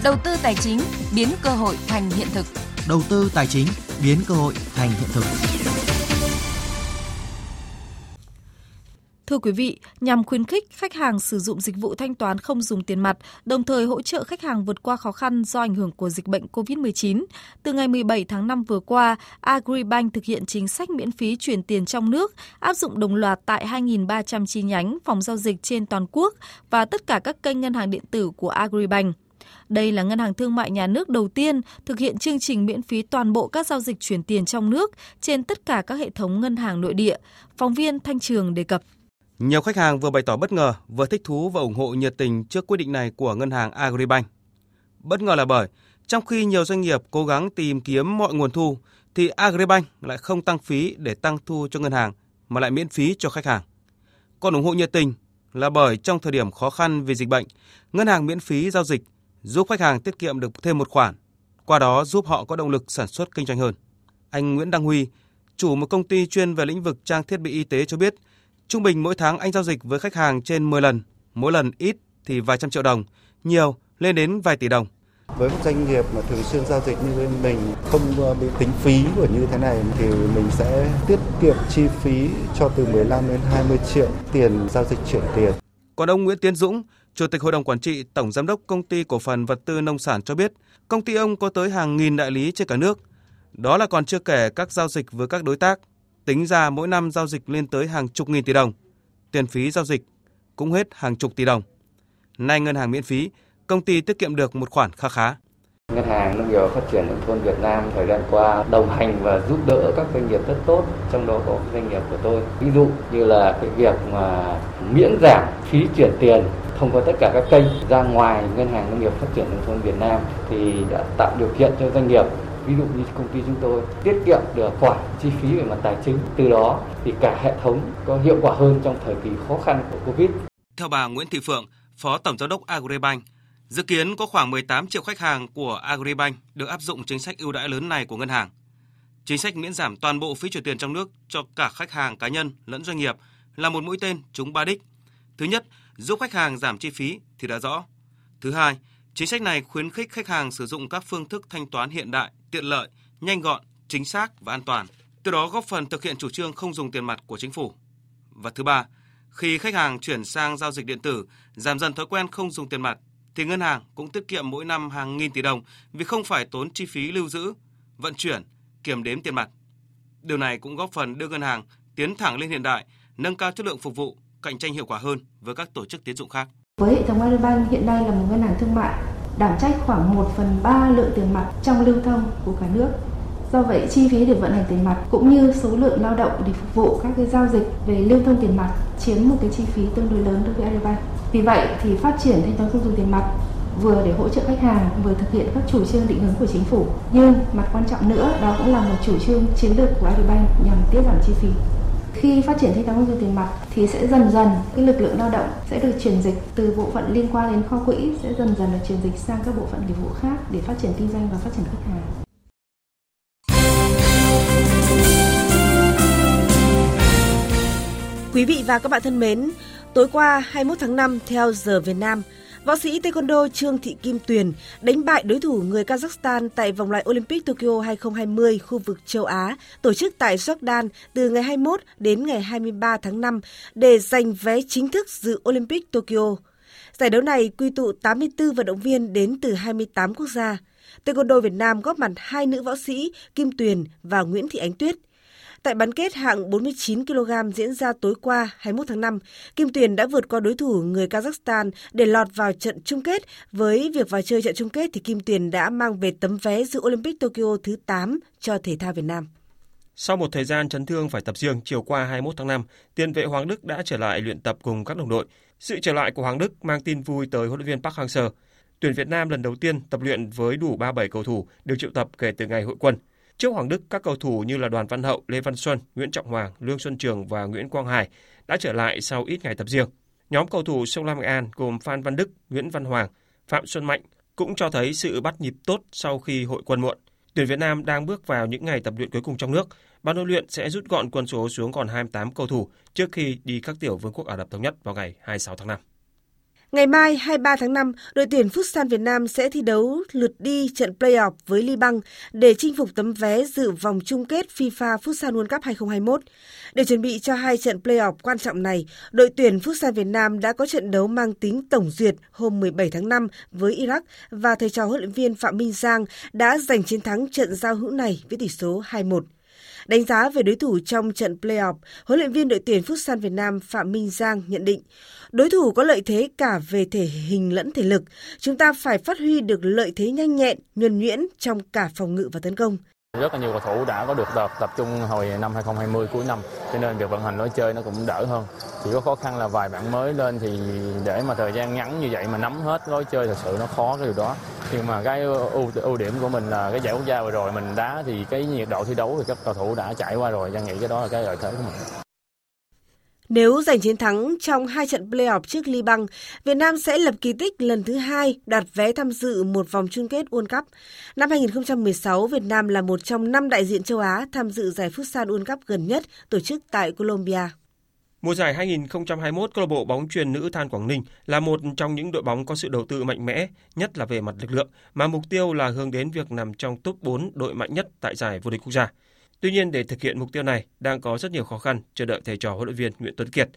Đầu tư tài chính biến cơ hội thành hiện thực. Đầu tư tài chính biến cơ hội thành hiện thực. Thưa quý vị, nhằm khuyến khích khách hàng sử dụng dịch vụ thanh toán không dùng tiền mặt, đồng thời hỗ trợ khách hàng vượt qua khó khăn do ảnh hưởng của dịch bệnh COVID-19, từ ngày 17 tháng 5 vừa qua, Agribank thực hiện chính sách miễn phí chuyển tiền trong nước, áp dụng đồng loạt tại 2.300 chi nhánh phòng giao dịch trên toàn quốc và tất cả các kênh ngân hàng điện tử của Agribank. Đây là ngân hàng thương mại nhà nước đầu tiên thực hiện chương trình miễn phí toàn bộ các giao dịch chuyển tiền trong nước trên tất cả các hệ thống ngân hàng nội địa. Phóng viên Thanh Trường đề cập. Nhiều khách hàng vừa bày tỏ bất ngờ, vừa thích thú và ủng hộ nhiệt tình trước quyết định này của ngân hàng Agribank. Bất ngờ là bởi, trong khi nhiều doanh nghiệp cố gắng tìm kiếm mọi nguồn thu, thì Agribank lại không tăng phí để tăng thu cho ngân hàng, mà lại miễn phí cho khách hàng. Còn ủng hộ nhiệt tình là bởi trong thời điểm khó khăn vì dịch bệnh, ngân hàng miễn phí giao dịch giúp khách hàng tiết kiệm được thêm một khoản, qua đó giúp họ có động lực sản xuất kinh doanh hơn. Anh Nguyễn Đăng Huy, chủ một công ty chuyên về lĩnh vực trang thiết bị y tế cho biết, Trung bình mỗi tháng anh giao dịch với khách hàng trên 10 lần, mỗi lần ít thì vài trăm triệu đồng, nhiều lên đến vài tỷ đồng. Với một doanh nghiệp mà thường xuyên giao dịch như bên mình không ờ, bị tính phí của như thế này thì mình sẽ tiết kiệm chi phí cho từ 15 đến 20 triệu tiền giao dịch chuyển tiền. Còn ông Nguyễn Tiến Dũng, Chủ tịch Hội đồng Quản trị Tổng Giám đốc Công ty Cổ phần Vật tư Nông sản cho biết, công ty ông có tới hàng nghìn đại lý trên cả nước. Đó là còn chưa kể các giao dịch với các đối tác, Tính ra mỗi năm giao dịch lên tới hàng chục nghìn tỷ đồng. Tiền phí giao dịch cũng hết hàng chục tỷ đồng. Nay ngân hàng miễn phí, công ty tiết kiệm được một khoản kha khá. Ngân hàng Nông nghiệp và Phát triển Nông thôn Việt Nam thời gian qua đồng hành và giúp đỡ các doanh nghiệp rất tốt, trong đó có doanh nghiệp của tôi. Ví dụ như là cái việc mà miễn giảm phí chuyển tiền thông qua tất cả các kênh ra ngoài Ngân hàng Nông nghiệp Phát triển Nông thôn Việt Nam thì đã tạo điều kiện cho doanh nghiệp ví dụ như công ty chúng tôi tiết kiệm được khoản chi phí về mặt tài chính từ đó thì cả hệ thống có hiệu quả hơn trong thời kỳ khó khăn của Covid. Theo bà Nguyễn Thị Phượng, Phó Tổng Giám đốc Agribank, dự kiến có khoảng 18 triệu khách hàng của Agribank được áp dụng chính sách ưu đãi lớn này của ngân hàng. Chính sách miễn giảm toàn bộ phí chuyển tiền trong nước cho cả khách hàng cá nhân lẫn doanh nghiệp là một mũi tên trúng ba đích. Thứ nhất, giúp khách hàng giảm chi phí thì đã rõ. Thứ hai, chính sách này khuyến khích khách hàng sử dụng các phương thức thanh toán hiện đại tiện lợi, nhanh gọn, chính xác và an toàn. Từ đó góp phần thực hiện chủ trương không dùng tiền mặt của chính phủ. Và thứ ba, khi khách hàng chuyển sang giao dịch điện tử, giảm dần thói quen không dùng tiền mặt, thì ngân hàng cũng tiết kiệm mỗi năm hàng nghìn tỷ đồng vì không phải tốn chi phí lưu giữ, vận chuyển, kiểm đếm tiền mặt. Điều này cũng góp phần đưa ngân hàng tiến thẳng lên hiện đại, nâng cao chất lượng phục vụ, cạnh tranh hiệu quả hơn với các tổ chức tiến dụng khác. Với hệ thống Agribank hiện nay là một ngân hàng thương mại đảm trách khoảng 1 phần 3 lượng tiền mặt trong lưu thông của cả nước. Do vậy, chi phí để vận hành tiền mặt cũng như số lượng lao động để phục vụ các cái giao dịch về lưu thông tiền mặt chiếm một cái chi phí tương đối lớn đối với Agribank. Vì vậy thì phát triển thanh toán không dùng tiền mặt vừa để hỗ trợ khách hàng vừa thực hiện các chủ trương định hướng của chính phủ nhưng mặt quan trọng nữa đó cũng là một chủ trương chiến lược của Agribank nhằm tiết giảm chi phí khi phát triển thanh toán không dùng tiền mặt thì sẽ dần dần cái lực lượng lao động sẽ được chuyển dịch từ bộ phận liên quan đến kho quỹ sẽ dần dần được chuyển dịch sang các bộ phận nghiệp vụ khác để phát triển kinh doanh và phát triển khách hàng. Quý vị và các bạn thân mến, tối qua 21 tháng 5 theo giờ Việt Nam, Võ sĩ Taekwondo Trương Thị Kim Tuyền đánh bại đối thủ người Kazakhstan tại vòng loại Olympic Tokyo 2020 khu vực châu Á, tổ chức tại Jordan từ ngày 21 đến ngày 23 tháng 5 để giành vé chính thức dự Olympic Tokyo. Giải đấu này quy tụ 84 vận động viên đến từ 28 quốc gia. Taekwondo Việt Nam góp mặt hai nữ võ sĩ Kim Tuyền và Nguyễn Thị Ánh Tuyết – Tại bán kết hạng 49 kg diễn ra tối qua 21 tháng 5, Kim Tuyền đã vượt qua đối thủ người Kazakhstan để lọt vào trận chung kết. Với việc vào chơi trận chung kết thì Kim Tuyền đã mang về tấm vé dự Olympic Tokyo thứ 8 cho thể thao Việt Nam. Sau một thời gian chấn thương phải tập riêng, chiều qua 21 tháng 5, tiền vệ Hoàng Đức đã trở lại luyện tập cùng các đồng đội. Sự trở lại của Hoàng Đức mang tin vui tới huấn luyện viên Park Hang-seo. Tuyển Việt Nam lần đầu tiên tập luyện với đủ 37 cầu thủ được triệu tập kể từ ngày hội quân. Trước Hoàng Đức, các cầu thủ như là Đoàn Văn Hậu, Lê Văn Xuân, Nguyễn Trọng Hoàng, Lương Xuân Trường và Nguyễn Quang Hải đã trở lại sau ít ngày tập riêng. Nhóm cầu thủ sông Lam Nghệ An gồm Phan Văn Đức, Nguyễn Văn Hoàng, Phạm Xuân Mạnh cũng cho thấy sự bắt nhịp tốt sau khi hội quân muộn. Tuyển Việt Nam đang bước vào những ngày tập luyện cuối cùng trong nước. Ban huấn luyện sẽ rút gọn quân số xuống còn 28 cầu thủ trước khi đi các tiểu vương quốc Ả Rập Thống Nhất vào ngày 26 tháng 5. Ngày mai 23 tháng 5, đội tuyển Futsal Việt Nam sẽ thi đấu lượt đi trận playoff với Liban để chinh phục tấm vé dự vòng chung kết FIFA Futsal World Cup 2021. Để chuẩn bị cho hai trận playoff quan trọng này, đội tuyển Futsal Việt Nam đã có trận đấu mang tính tổng duyệt hôm 17 tháng 5 với Iraq và thầy trò huấn luyện viên Phạm Minh Giang đã giành chiến thắng trận giao hữu này với tỷ số 2-1. Đánh giá về đối thủ trong trận playoff, huấn luyện viên đội tuyển Futsal Việt Nam Phạm Minh Giang nhận định, đối thủ có lợi thế cả về thể hình lẫn thể lực. Chúng ta phải phát huy được lợi thế nhanh nhẹn, nhuần nhuyễn trong cả phòng ngự và tấn công. Rất là nhiều cầu thủ đã có được tập tập trung hồi năm 2020 cuối năm, cho nên việc vận hành lối chơi nó cũng đỡ hơn. Chỉ có khó khăn là vài bạn mới lên thì để mà thời gian ngắn như vậy mà nắm hết lối chơi thật sự nó khó cái điều đó. Nhưng mà cái ưu, ưu điểm của mình là cái giải quốc gia vừa rồi mình đá thì cái nhiệt độ thi đấu thì các cầu thủ đã trải qua rồi, Giang nghĩ cái đó là cái lợi thế của mình. Nếu giành chiến thắng trong hai trận playoff trước Liban, Việt Nam sẽ lập kỳ tích lần thứ hai đạt vé tham dự một vòng chung kết World Cup. Năm 2016, Việt Nam là một trong năm đại diện châu Á tham dự giải Futsal World Cup gần nhất tổ chức tại Colombia. Mùa giải 2021, câu lạc bộ bóng truyền nữ Than Quảng Ninh là một trong những đội bóng có sự đầu tư mạnh mẽ, nhất là về mặt lực lượng, mà mục tiêu là hướng đến việc nằm trong top 4 đội mạnh nhất tại giải vô địch quốc gia. Tuy nhiên để thực hiện mục tiêu này đang có rất nhiều khó khăn chờ đợi thầy trò huấn luyện viên Nguyễn Tuấn Kiệt.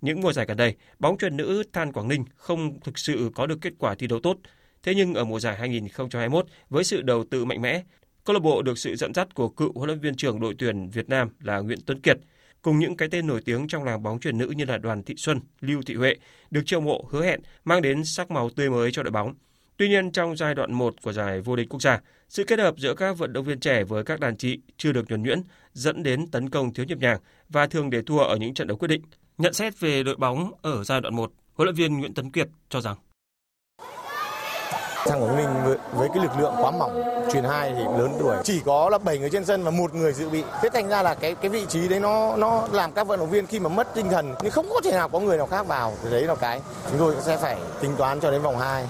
Những mùa giải gần đây, bóng truyền nữ Than Quảng Ninh không thực sự có được kết quả thi đấu tốt. Thế nhưng ở mùa giải 2021 với sự đầu tư mạnh mẽ, câu lạc bộ được sự dẫn dắt của cựu huấn luyện viên trưởng đội tuyển Việt Nam là Nguyễn Tuấn Kiệt cùng những cái tên nổi tiếng trong làng bóng truyền nữ như là Đoàn Thị Xuân, Lưu Thị Huệ được chiêu mộ hứa hẹn mang đến sắc màu tươi mới cho đội bóng. Tuy nhiên trong giai đoạn 1 của giải vô địch quốc gia, sự kết hợp giữa các vận động viên trẻ với các đàn chị chưa được nhuần nhuyễn dẫn đến tấn công thiếu nhịp nhàng và thường để thua ở những trận đấu quyết định. Nhận xét về đội bóng ở giai đoạn 1, huấn luyện viên Nguyễn Tấn Kiệt cho rằng Thằng Quảng Ninh với, với cái lực lượng quá mỏng, truyền hai thì lớn tuổi, chỉ có là 7 người trên sân và một người dự bị. Thế thành ra là cái cái vị trí đấy nó nó làm các vận động viên khi mà mất tinh thần nhưng không có thể nào có người nào khác vào. Thì đấy là cái chúng tôi sẽ phải tính toán cho đến vòng 2.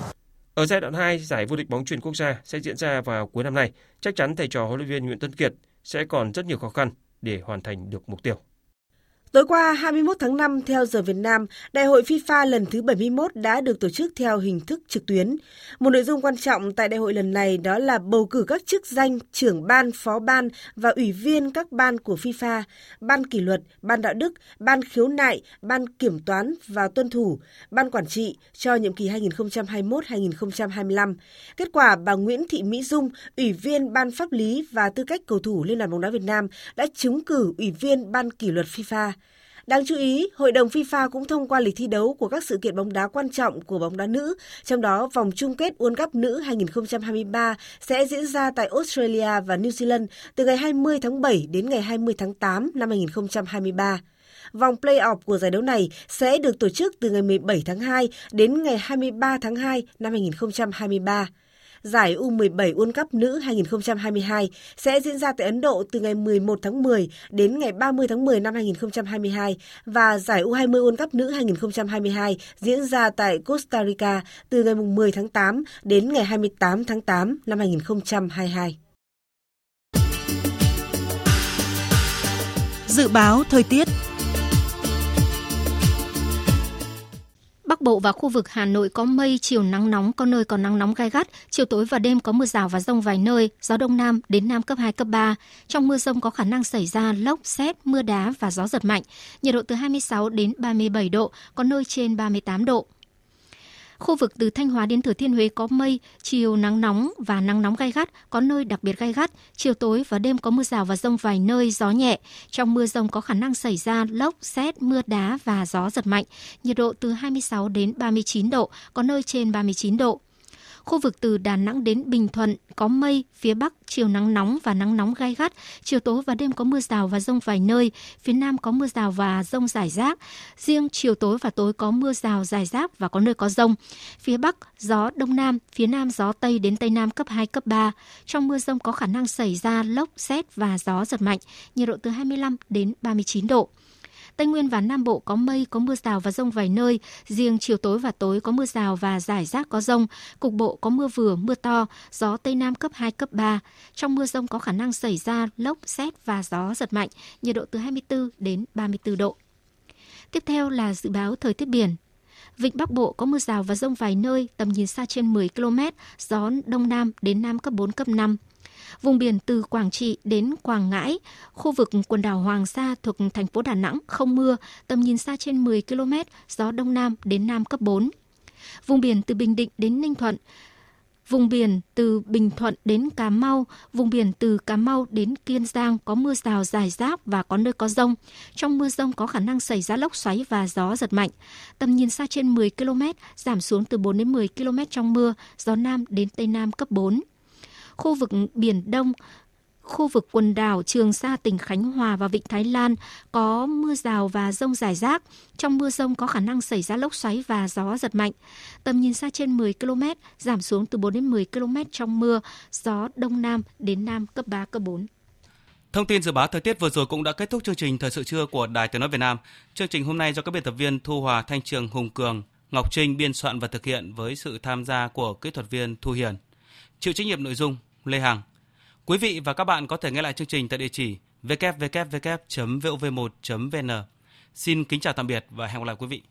Ở giai đoạn 2, giải vô địch bóng truyền quốc gia sẽ diễn ra vào cuối năm nay. Chắc chắn thầy trò huấn luyện viên Nguyễn Tân Kiệt sẽ còn rất nhiều khó khăn để hoàn thành được mục tiêu. Tối qua 21 tháng 5 theo giờ Việt Nam, Đại hội FIFA lần thứ 71 đã được tổ chức theo hình thức trực tuyến. Một nội dung quan trọng tại đại hội lần này đó là bầu cử các chức danh trưởng ban, phó ban và ủy viên các ban của FIFA, ban kỷ luật, ban đạo đức, ban khiếu nại, ban kiểm toán và tuân thủ, ban quản trị cho nhiệm kỳ 2021-2025. Kết quả bà Nguyễn Thị Mỹ Dung, ủy viên ban pháp lý và tư cách cầu thủ Liên đoàn bóng đá Việt Nam đã trúng cử ủy viên ban kỷ luật FIFA. Đáng chú ý, Hội đồng FIFA cũng thông qua lịch thi đấu của các sự kiện bóng đá quan trọng của bóng đá nữ, trong đó vòng chung kết World Cup nữ 2023 sẽ diễn ra tại Australia và New Zealand từ ngày 20 tháng 7 đến ngày 20 tháng 8 năm 2023. Vòng play-off của giải đấu này sẽ được tổ chức từ ngày 17 tháng 2 đến ngày 23 tháng 2 năm 2023 giải U17 World Cup nữ 2022 sẽ diễn ra tại Ấn Độ từ ngày 11 tháng 10 đến ngày 30 tháng 10 năm 2022 và giải U20 World Cup nữ 2022 diễn ra tại Costa Rica từ ngày 10 tháng 8 đến ngày 28 tháng 8 năm 2022. Dự báo thời tiết Bắc Bộ và khu vực Hà Nội có mây, chiều nắng nóng, có nơi có nắng nóng gai gắt, chiều tối và đêm có mưa rào và rông vài nơi, gió đông nam đến nam cấp 2, cấp 3. Trong mưa rông có khả năng xảy ra lốc, xét, mưa đá và gió giật mạnh, nhiệt độ từ 26 đến 37 độ, có nơi trên 38 độ. Khu vực từ Thanh Hóa đến Thừa Thiên Huế có mây, chiều nắng nóng và nắng nóng gai gắt, có nơi đặc biệt gai gắt. Chiều tối và đêm có mưa rào và rông vài nơi, gió nhẹ. Trong mưa rông có khả năng xảy ra lốc, xét, mưa đá và gió giật mạnh. Nhiệt độ từ 26 đến 39 độ, có nơi trên 39 độ. Khu vực từ Đà Nẵng đến Bình Thuận có mây, phía Bắc chiều nắng nóng và nắng nóng gai gắt, chiều tối và đêm có mưa rào và rông vài nơi, phía Nam có mưa rào và rông rải rác. Riêng chiều tối và tối có mưa rào rải rác và có nơi có rông. Phía Bắc gió Đông Nam, phía Nam gió Tây đến Tây Nam cấp 2, cấp 3. Trong mưa rông có khả năng xảy ra lốc, xét và gió giật mạnh, nhiệt độ từ 25 đến 39 độ. Tây Nguyên và Nam Bộ có mây, có mưa rào và rông vài nơi. Riêng chiều tối và tối có mưa rào và rải rác có rông. Cục bộ có mưa vừa, mưa to, gió Tây Nam cấp 2, cấp 3. Trong mưa rông có khả năng xảy ra lốc, xét và gió giật mạnh, nhiệt độ từ 24 đến 34 độ. Tiếp theo là dự báo thời tiết biển. Vịnh Bắc Bộ có mưa rào và rông vài nơi, tầm nhìn xa trên 10 km, gió Đông Nam đến Nam cấp 4, cấp 5. Vùng biển từ Quảng Trị đến Quảng Ngãi, khu vực quần đảo Hoàng Sa thuộc thành phố Đà Nẵng không mưa, tầm nhìn xa trên 10 km, gió Đông Nam đến Nam cấp 4. Vùng biển từ Bình Định đến Ninh Thuận, Vùng biển từ Bình Thuận đến Cà Mau, vùng biển từ Cà Mau đến Kiên Giang có mưa rào dài rác và có nơi có rông. Trong mưa rông có khả năng xảy ra lốc xoáy và gió giật mạnh. Tầm nhìn xa trên 10 km, giảm xuống từ 4 đến 10 km trong mưa, gió Nam đến Tây Nam cấp 4 khu vực Biển Đông, khu vực quần đảo Trường Sa tỉnh Khánh Hòa và Vịnh Thái Lan có mưa rào và rông rải rác. Trong mưa rông có khả năng xảy ra lốc xoáy và gió giật mạnh. Tầm nhìn xa trên 10 km, giảm xuống từ 4 đến 10 km trong mưa, gió Đông Nam đến Nam cấp 3, cấp 4. Thông tin dự báo thời tiết vừa rồi cũng đã kết thúc chương trình Thời sự trưa của Đài Tiếng Nói Việt Nam. Chương trình hôm nay do các biên tập viên Thu Hòa, Thanh Trường, Hùng Cường, Ngọc Trinh biên soạn và thực hiện với sự tham gia của kỹ thuật viên Thu Hiền. Chịu trách nhiệm nội dung, Lê Hằng. Quý vị và các bạn có thể nghe lại chương trình tại địa chỉ www.vov1.vn. Xin kính chào tạm biệt và hẹn gặp lại quý vị.